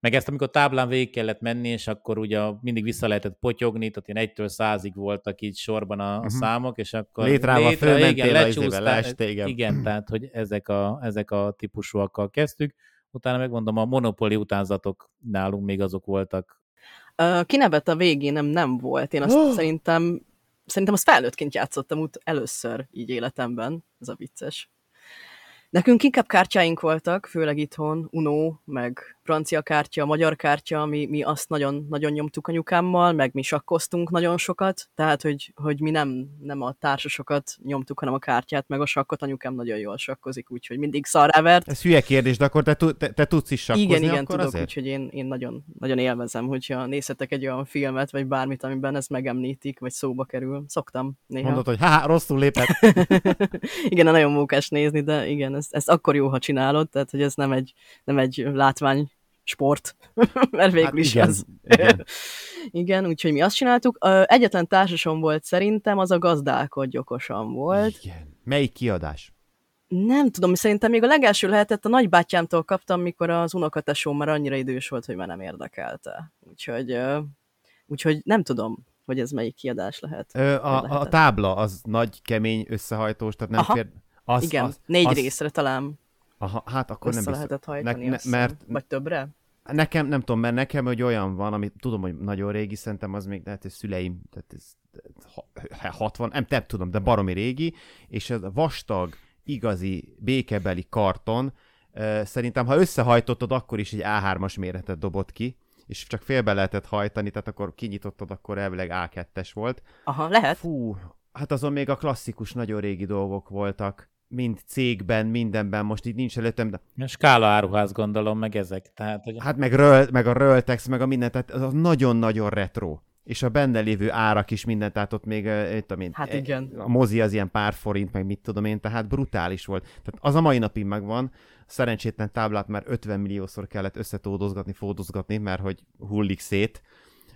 meg ezt, amikor táblán végig kellett menni, és akkor ugye mindig vissza lehetett potyogni, tehát ilyen egytől százig voltak így sorban a, a Mhm. számok, és akkor Létrával a izébe, lecsúsztál. leeste, igen. igen, tehát hogy ezek a, ezek a típusúakkal kezdtük. Utána megmondom, a monopoli utánzatok nálunk még azok voltak. Uh, kinevet a végén nem, nem volt. Én azt Oh! szerintem, szerintem azt felnőttként játszottam út először így életemben. Ez a vicces. Nekünk inkább kártyáink voltak, főleg itthon, Uno, meg francia kártya, magyar kártya, mi, mi azt nagyon, nagyon nyomtuk anyukámmal, meg mi sakkoztunk nagyon sokat, tehát, hogy, hogy mi nem, nem a társasokat nyomtuk, hanem a kártyát, meg a sakkot anyukám nagyon jól sakkozik, úgyhogy mindig szarrávert. Ez hülye kérdés, de akkor te, te, te tudsz is sakkozni Igen, igen, akkor tudok, azért? úgyhogy én, én nagyon, nagyon élvezem, hogyha nézhetek egy olyan filmet, vagy bármit, amiben ez megemlítik, vagy szóba kerül. Szoktam néha. Mondod, hogy haha, rosszul lépett. igen, nagyon mókás nézni, de igen, ez, ez akkor jó, ha csinálod, tehát hogy ez nem egy, nem egy látvány sport, mert végül Hát is igen, az. igen. igen, úgyhogy mi azt csináltuk. Egyetlen társasom volt szerintem, az a gazdálkodj okosan volt. Igen. Melyik kiadás? Nem tudom, szerintem még a legelső lehetett a nagybátyámtól kaptam, mikor az unokatesóm már annyira idős volt, hogy már nem érdekelte. Úgyhogy, úgyhogy nem tudom, hogy ez melyik kiadás lehet. Ö, a, a tábla az nagy, kemény, összehajtós, tehát nem Aha. fér... Az, Igen, az, négy az, részre talán Aha, hát akkor nem lehetett hajtani, ne- hiszem. mert Vagy többre? Nekem, nem tudom, mert nekem hogy olyan van, ami tudom, hogy nagyon régi, szerintem az még lehet, hogy szüleim, tehát ez ha- 60, nem, nem tudom, de baromi régi, és ez a vastag, igazi, békebeli karton, szerintem ha összehajtottad, akkor is egy A3-as méretet dobott ki, és csak félbe lehetett hajtani, tehát akkor kinyitottad, akkor elvileg A2-es volt. Aha, lehet. Fú, hát azon még a klasszikus, nagyon régi dolgok voltak, mind cégben, mindenben, most így nincs előttem, de A skála áruház gondolom, meg ezek. Tehát, hogy... Hát meg, röl, meg a Röltex, meg a minden, tehát az nagyon-nagyon retro. És a benne lévő árak is minden, tehát ott még, mit tudom én, Hát eh, igen. a mozi az ilyen pár forint, meg mit tudom én, tehát brutális volt. Tehát az a mai napig megvan, szerencsétlen táblát már 50 milliószor kellett összetódozgatni, fódozgatni, mert hogy hullik szét,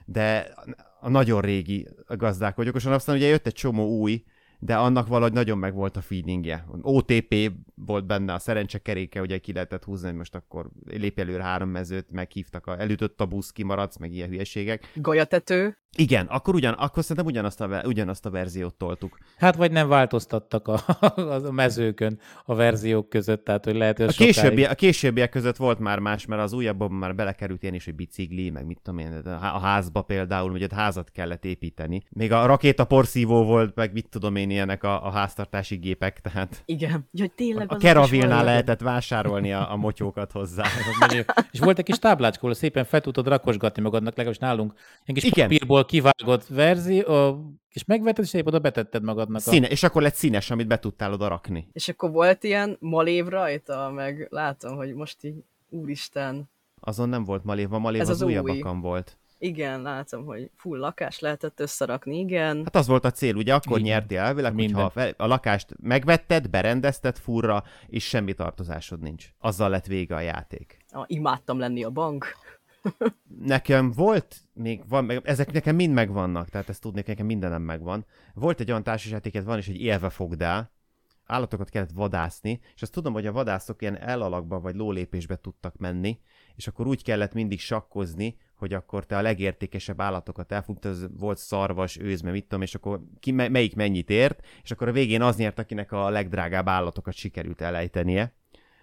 de a nagyon régi gazdálkodók, és aztán ugye jött egy csomó új, de annak valahogy nagyon meg volt a feelingje. OTP volt benne, a szerencsekeréke, ugye ki lehetett húzni, hogy most akkor lép előre három mezőt, meghívtak, a, elütött a busz, kimaradsz, meg ilyen hülyeségek. Golyatető. Igen, akkor, ugyan, akkor szerintem ugyanazt a, ugyanazt a verziót toltuk. Hát vagy nem változtattak a, a mezőkön a verziók között, tehát hogy lehet, hogy A, az későbbi, sokáig- a későbbiek között volt már más, mert az újabban már belekerült ilyen is, hogy bicikli, meg mit tudom én, a há- a házba például, hogy ott házat kellett építeni. Még a rakéta porszívó volt, meg mit tudom én, ilyenek a, a háztartási gépek, tehát Igen. Jaj, tényleg a is Keravilnál lehetett vásárolni a, a motyókat hozzá. Menő. És volt egy kis táblácska, ahol szépen fel tudtad rakosgatni magadnak, legalábbis nálunk. Ilyen kis Igen. papírból kivágott verzió, és megvetted, és épp oda betetted magadnak. A... Színe, és akkor lett színes, amit be tudtál oda rakni. És akkor volt ilyen malév rajta, meg látom, hogy most így, úristen, Azon nem volt malév, a malév Ez az, az az új. volt. Igen, látom, hogy full lakás lehetett összerakni, igen. Hát az volt a cél, ugye akkor Igen. nyertél elvileg, Minden. hogyha a lakást megvetted, berendezted furra, és semmi tartozásod nincs. Azzal lett vége a játék. Ah, imádtam lenni a bank. Nekem volt, még van, meg, ezek nekem mind megvannak, tehát ezt tudnék, nekem mindenem megvan. Volt egy olyan társasjáték, ez van is, hogy élve fogd el, állatokat kellett vadászni, és azt tudom, hogy a vadászok ilyen elalakba vagy lólépésbe tudtak menni, és akkor úgy kellett mindig sakkozni, hogy akkor te a legértékesebb állatokat elfogtad, volt szarvas, őzme, mit tudom, és akkor ki, me- melyik mennyit ért, és akkor a végén az nyert, akinek a legdrágább állatokat sikerült elejtenie.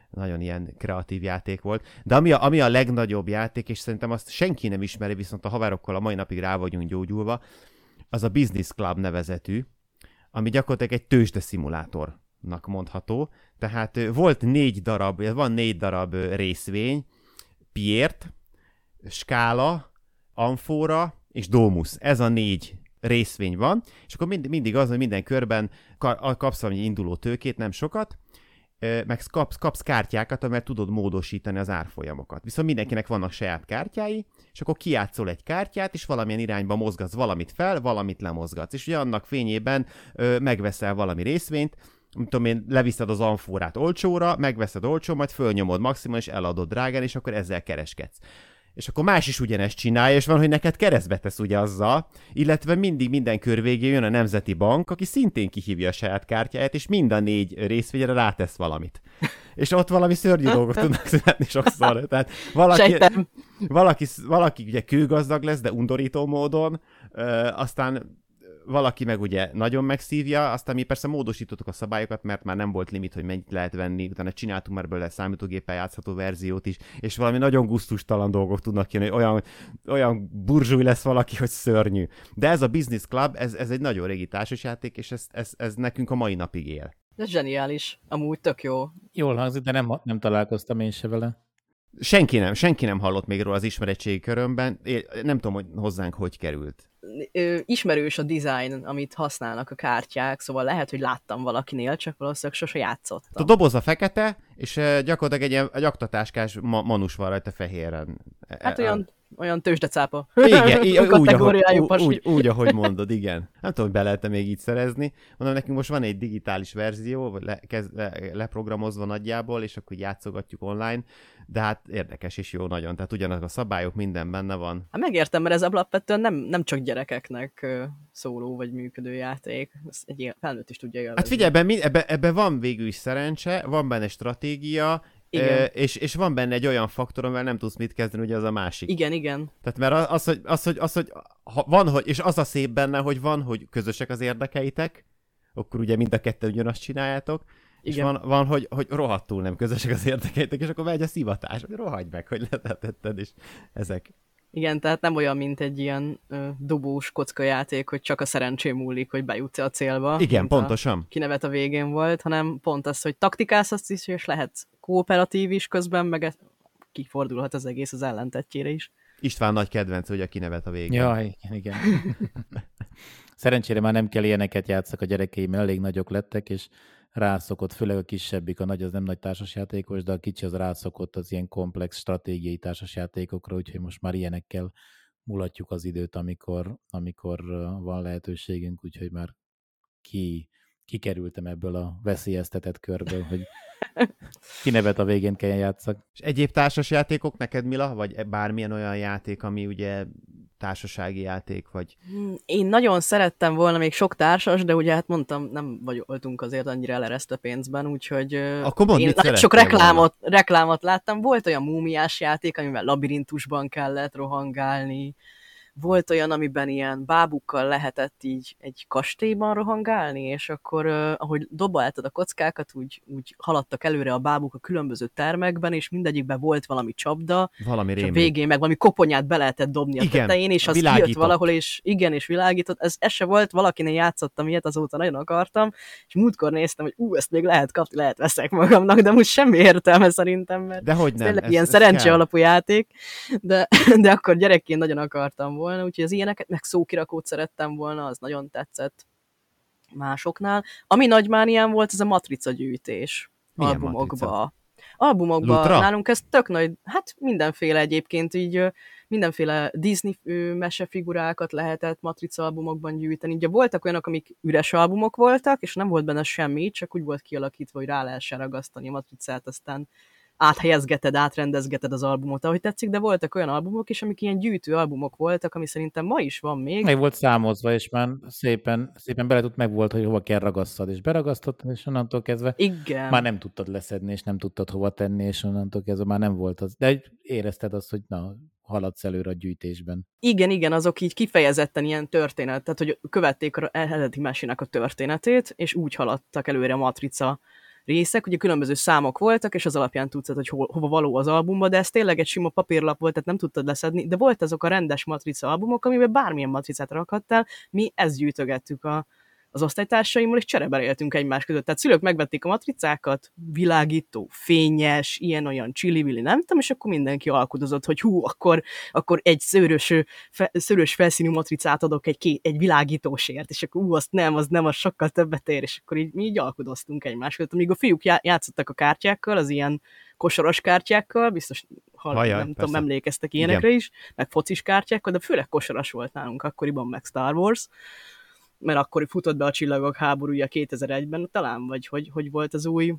Nagyon ilyen kreatív játék volt. De ami a, ami a legnagyobb játék, és szerintem azt senki nem ismeri, viszont a haverokkal a mai napig rá vagyunk gyógyulva, az a Business Club nevezetű, ami gyakorlatilag egy tőzsde szimulátornak mondható. Tehát volt négy darab, van négy darab részvény, Piért, Skála, Amfora és Domus. Ez a négy részvény van, és akkor mind, mindig az, hogy minden körben ka- kapsz valami induló tőkét, nem sokat, meg kapsz, kapsz kártyákat, amivel tudod módosítani az árfolyamokat. Viszont mindenkinek vannak saját kártyái, és akkor kiátszol egy kártyát, és valamilyen irányba mozgatsz valamit fel, valamit lemozgatsz. És ugye annak fényében ö, megveszel valami részvényt, nem tudom én, leviszed az amfórát olcsóra, megveszed olcsó, majd fölnyomod maximum, és eladod drágán, és akkor ezzel kereskedsz. És akkor más is ugyanezt csinálja, és van, hogy neked keresztbe tesz ugye azzal, illetve mindig minden kör végén jön a Nemzeti Bank, aki szintén kihívja a saját kártyáját, és mind a négy részvényre rátesz valamit. És ott valami szörnyű dolgok tudnak születni sokszor. Tehát valaki, Sejtem. valaki, valaki ugye kőgazdag lesz, de undorító módon, ö, aztán valaki meg ugye nagyon megszívja, aztán mi persze módosítottuk a szabályokat, mert már nem volt limit, hogy mennyit lehet venni, utána csináltunk már belőle számítógéppel játszható verziót is, és valami nagyon gusztustalan dolgok tudnak jönni, hogy olyan, olyan burzsúj lesz valaki, hogy szörnyű. De ez a Business Club, ez, ez egy nagyon régi társasjáték, és ez, ez, ez nekünk a mai napig él. Ez zseniális. Amúgy tök jó. Jól hangzik, de nem, nem találkoztam én se vele. Senki nem, senki nem hallott még róla az ismeretségi körömben, Én nem tudom, hogy hozzánk hogy került. Ismerős a design, amit használnak a kártyák, szóval lehet, hogy láttam valakinél, csak valószínűleg sose A játszottam. doboz a fekete, és gyakorlatilag egy ilyen egy aktatáskás ma- manus van rajta fehéren. Hát olyan, olyan tőzsdecápa. Igen, í- úgy, ahogy, úgy, pasi. úgy, úgy, ahogy mondod, igen. Nem tudom, hogy be lehet még így szerezni. Mondom, nekünk most van egy digitális verzió, vagy le, kez, le, leprogramozva nagyjából, és akkor így játszogatjuk online, de hát érdekes és jó nagyon. Tehát ugyanazok a szabályok, minden benne van. Hát megértem, mert ez alapvetően nem, nem csak gyerekeknek szóló vagy működő játék. Ez egy felnőtt is tudja élvezni. Hát figyelj, ebben, mi- ebbe, ebbe van végül is szerencse, van benne stratégia, Igen. és, és van benne egy olyan faktor, amivel nem tudsz mit kezdeni, ugye az a másik. Igen, igen. Tehát mert az, hogy, az, hogy, az, hogy ha van, hogy, és az a szép benne, hogy van, hogy közösek az érdekeitek, akkor ugye mind a ketten ugyanazt csináljátok, És Igen. van, van hogy, hogy rohadtul nem közösek az érdekeitek, és akkor megy a szivatás, hogy rohagy meg, hogy letetted, és ezek. Igen, tehát nem olyan, mint egy ilyen ö, dobós kockajáték, hogy csak a szerencsém múlik, hogy bejutsz a célba. Igen, mint a pontosan. kinevet a végén volt, hanem pont az, hogy taktikálsz azt is, és lehet kooperatív is közben, meg ez- kifordulhat az egész az ellentetjére is. István nagy kedvenc, hogy a kinevet a végén. Ja, igen, igen. Szerencsére már nem kell ilyeneket játszak a gyerekeim, mert elég nagyok lettek, és rászokott, főleg a kisebbik, a nagy az nem nagy társasjátékos, de a kicsi az rászokott az ilyen komplex stratégiai társasjátékokra, úgyhogy most már ilyenekkel mulatjuk az időt, amikor, amikor van lehetőségünk, úgyhogy már ki, kikerültem ebből a veszélyeztetett körből, hogy kinevet a végén kell játszak. És egyéb társas játékok neked, Mila? Vagy e- bármilyen olyan játék, ami ugye társasági játék, vagy... Hmm, Én nagyon szerettem volna még sok társas, de ugye hát mondtam, nem vagy voltunk azért annyira eleresztve pénzben, úgyhogy Akkor mondd, én nagyon sok reklámot, reklámot láttam. Volt olyan múmiás játék, amivel labirintusban kellett rohangálni, volt olyan, amiben ilyen bábukkal lehetett így egy kastélyban rohangálni, és akkor, ahogy dobáltad a kockákat, úgy, úgy haladtak előre a bábuk a különböző termekben, és mindegyikben volt valami csapda, Valami és a végén meg valami koponyát be lehetett dobni a Igen, tetején, és az világított. kijött valahol, és igen, és világított. Ez, ez se volt, valakinek játszottam ilyet, azóta nagyon akartam, és múltkor néztem, hogy ú, ezt még lehet kapni, lehet veszek magamnak, de most semmi értelme szerintem, mert De hogy ez nem. tényleg ez- ilyen ez szerencse kell. alapú játék, de, de akkor gyerekként nagyon akartam volna, úgyhogy az ilyeneket, meg szókirakót szerettem volna, az nagyon tetszett másoknál. Ami nagy mániám volt, ez a matrica gyűjtés Milyen albumokba. matrica? Albumokba Lutra? nálunk ez tök nagy, hát mindenféle egyébként, így mindenféle Disney mesefigurákat lehetett matrica albumokban gyűjteni. Ugye voltak olyanok, amik üres albumok voltak, és nem volt benne semmi, csak úgy volt kialakítva, hogy rá lehessen ragasztani a matricát, aztán áthelyezgeted, átrendezgeted az albumot, ahogy tetszik, de voltak olyan albumok is, amik ilyen gyűjtő albumok voltak, ami szerintem ma is van még. Meg volt számozva, és már szépen, szépen bele tud, meg volt, hogy hova kell ragasszad, és beragasztottad, és onnantól kezdve Igen. már nem tudtad leszedni, és nem tudtad hova tenni, és onnantól kezdve már nem volt az. De érezted azt, hogy na, haladsz előre a gyűjtésben. Igen, igen, azok így kifejezetten ilyen történet, tehát hogy követték a eredeti mesének a történetét, és úgy haladtak előre a matrica részek, ugye különböző számok voltak, és az alapján tudtad, hogy hol, hova való az albumba, de ez tényleg egy sima papírlap volt, tehát nem tudtad leszedni, de volt azok a rendes matrica albumok, amiben bármilyen matricát rakhattál, mi ezt gyűjtögettük a, az osztálytársaimmal, és csereberéltünk egymás között. Tehát szülők megvették a matricákat, világító, fényes, ilyen-olyan csili nem tudom, és akkor mindenki alkudozott, hogy hú, akkor, akkor egy szőrös, fe, szőrös felszínű matricát adok egy, ké, egy világítósért, és akkor ú, azt nem, az nem, az sokkal többet ér, és akkor így mi így alkudoztunk egymás között. Amíg a fiúk já- játszottak a kártyákkal, az ilyen kosaras kártyákkal, biztos ha, Hajjaj, nem tudom, persze. emlékeztek ilyenekre is, meg focis kártyákkal, de főleg kosaras volt nálunk akkoriban, meg Star Wars mert akkor futott be a Csillagok háborúja 2001-ben, talán, vagy hogy, hogy volt az új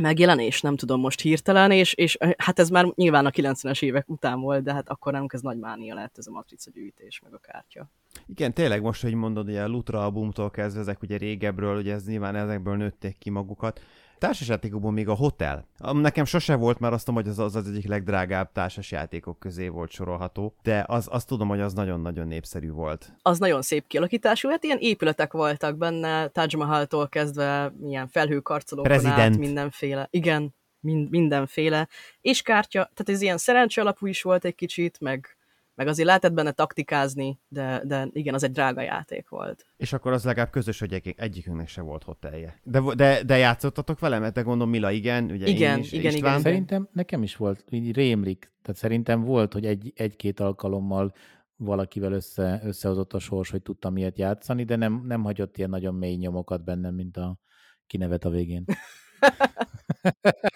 megjelenés, nem tudom most hirtelen, és, és hát ez már nyilván a 90-es évek után volt, de hát akkor nálunk ez nagy mánia lett ez a matrica gyűjtés, meg a kártya. Igen, tényleg most, hogy mondod, ugye a Lutra albumtól kezdve, ezek ugye régebről, ugye ez nyilván ezekből nőtték ki magukat. Társasjátékokból még a Hotel. Nekem sose volt, mert azt tudom, hogy az az, az egyik legdrágább társasjátékok közé volt sorolható, de az, azt tudom, hogy az nagyon-nagyon népszerű volt. Az nagyon szép kialakítású, hát ilyen épületek voltak benne, Taj Mahaltól kezdve ilyen felhőkarcolókon át, President. mindenféle. Igen, mind, mindenféle. És kártya, tehát ez ilyen szerencse alapú is volt egy kicsit, meg, meg azért lehetett benne taktikázni, de, de igen, az egy drága játék volt. És akkor az legalább közös, hogy egy, egyikünknek se volt hotelje. De, de, de játszottatok vele? Mert te gondolom Mila igen, ugye Igen, én is, igen, István. igen. Szerintem nekem is volt, így rémlik, tehát szerintem volt, hogy egy, egy-két alkalommal valakivel össze, összehozott a sors, hogy tudtam ilyet játszani, de nem, nem hagyott ilyen nagyon mély nyomokat bennem, mint a kinevet a végén.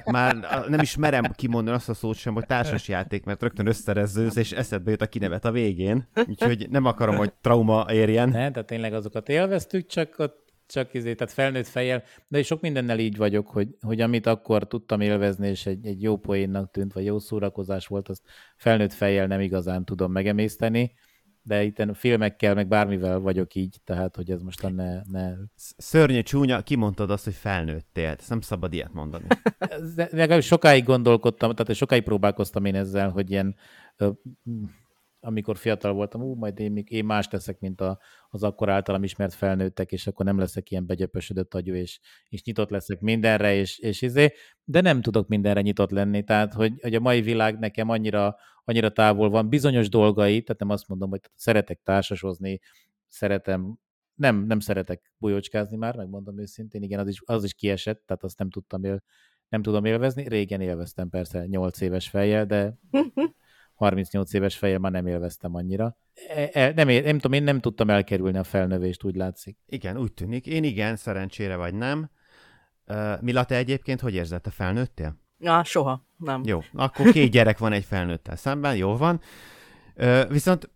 Már nem is merem kimondani azt a szót sem, hogy társasjáték, mert rögtön összerezőz, és eszedbe jut a kinevet a végén. Úgyhogy nem akarom, hogy trauma érjen. Ne? Tehát tényleg azokat élveztük, csak ott csak izé, tehát felnőtt fejjel, de sok mindennel így vagyok, hogy, hogy amit akkor tudtam élvezni, és egy, egy jó poénnak tűnt, vagy jó szórakozás volt, azt felnőtt fejjel nem igazán tudom megemészteni, de itt filmekkel, meg bármivel vagyok így, tehát hogy ez most ne, ne Sz- Szörnyű csúnya, kimondtad azt, hogy felnőttél. Ezt nem szabad ilyet mondani. Legalábbis sokáig gondolkodtam, tehát sokáig próbálkoztam én ezzel, hogy ilyen amikor fiatal voltam, ú, majd én, én más leszek, mint a, az akkor általam ismert felnőttek, és akkor nem leszek ilyen begyöpösödött agyú, és, és nyitott leszek mindenre, és, és izé, de nem tudok mindenre nyitott lenni, tehát hogy, hogy a mai világ nekem annyira, annyira távol van, bizonyos dolgai, tehát nem azt mondom, hogy szeretek társasozni, szeretem nem, nem szeretek bujócskázni már, megmondom őszintén, igen, az is, az is kiesett, tehát azt nem tudtam él, nem tudom élvezni. Régen élveztem persze 8 éves fejjel, de 38 éves fejjel már nem élveztem annyira. E, e, nem, nem tudom, én nem tudtam elkerülni a felnövést, úgy látszik. Igen, úgy tűnik. Én igen, szerencsére vagy nem. Uh, Mila, te egyébként hogy érzed, te felnőttél? Na, soha, nem. Jó, akkor két gyerek van egy felnőttel szemben, jó van. Uh, viszont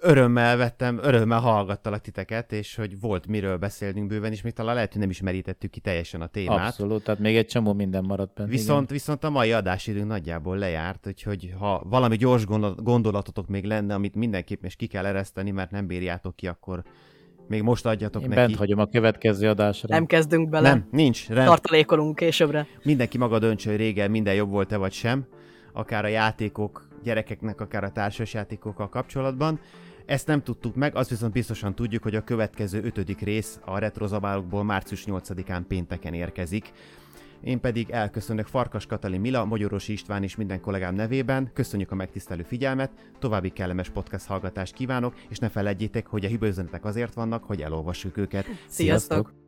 örömmel vettem, örömmel hallgattalak titeket, és hogy volt miről beszélnünk bőven, és még talán lehet, hogy nem is merítettük ki teljesen a témát. Abszolút, tehát még egy csomó minden maradt benne. Viszont, igen. viszont a mai adásidőnk nagyjából lejárt, úgyhogy ha valami gyors gondolatotok még lenne, amit mindenképp is ki kell ereszteni, mert nem bírjátok ki, akkor még most adjatok Én neki. bent hagyom a következő adásra. Nem kezdünk bele. Nem, nincs. Rend. Tartalékolunk későbbre. Mindenki maga döntsön, hogy régen minden jobb volt-e vagy sem, akár a játékok, gyerekeknek, akár a társasjátékokkal kapcsolatban. Ezt nem tudtuk meg, azt viszont biztosan tudjuk, hogy a következő ötödik rész a retrozabálokból március 8-án pénteken érkezik. Én pedig elköszönök Farkas Katalin Mila, Magyarosi István és minden kollégám nevében. Köszönjük a megtisztelő figyelmet, további kellemes podcast hallgatást kívánok, és ne felejtjétek, hogy a hibőzenetek azért vannak, hogy elolvassuk őket. Sziasztok!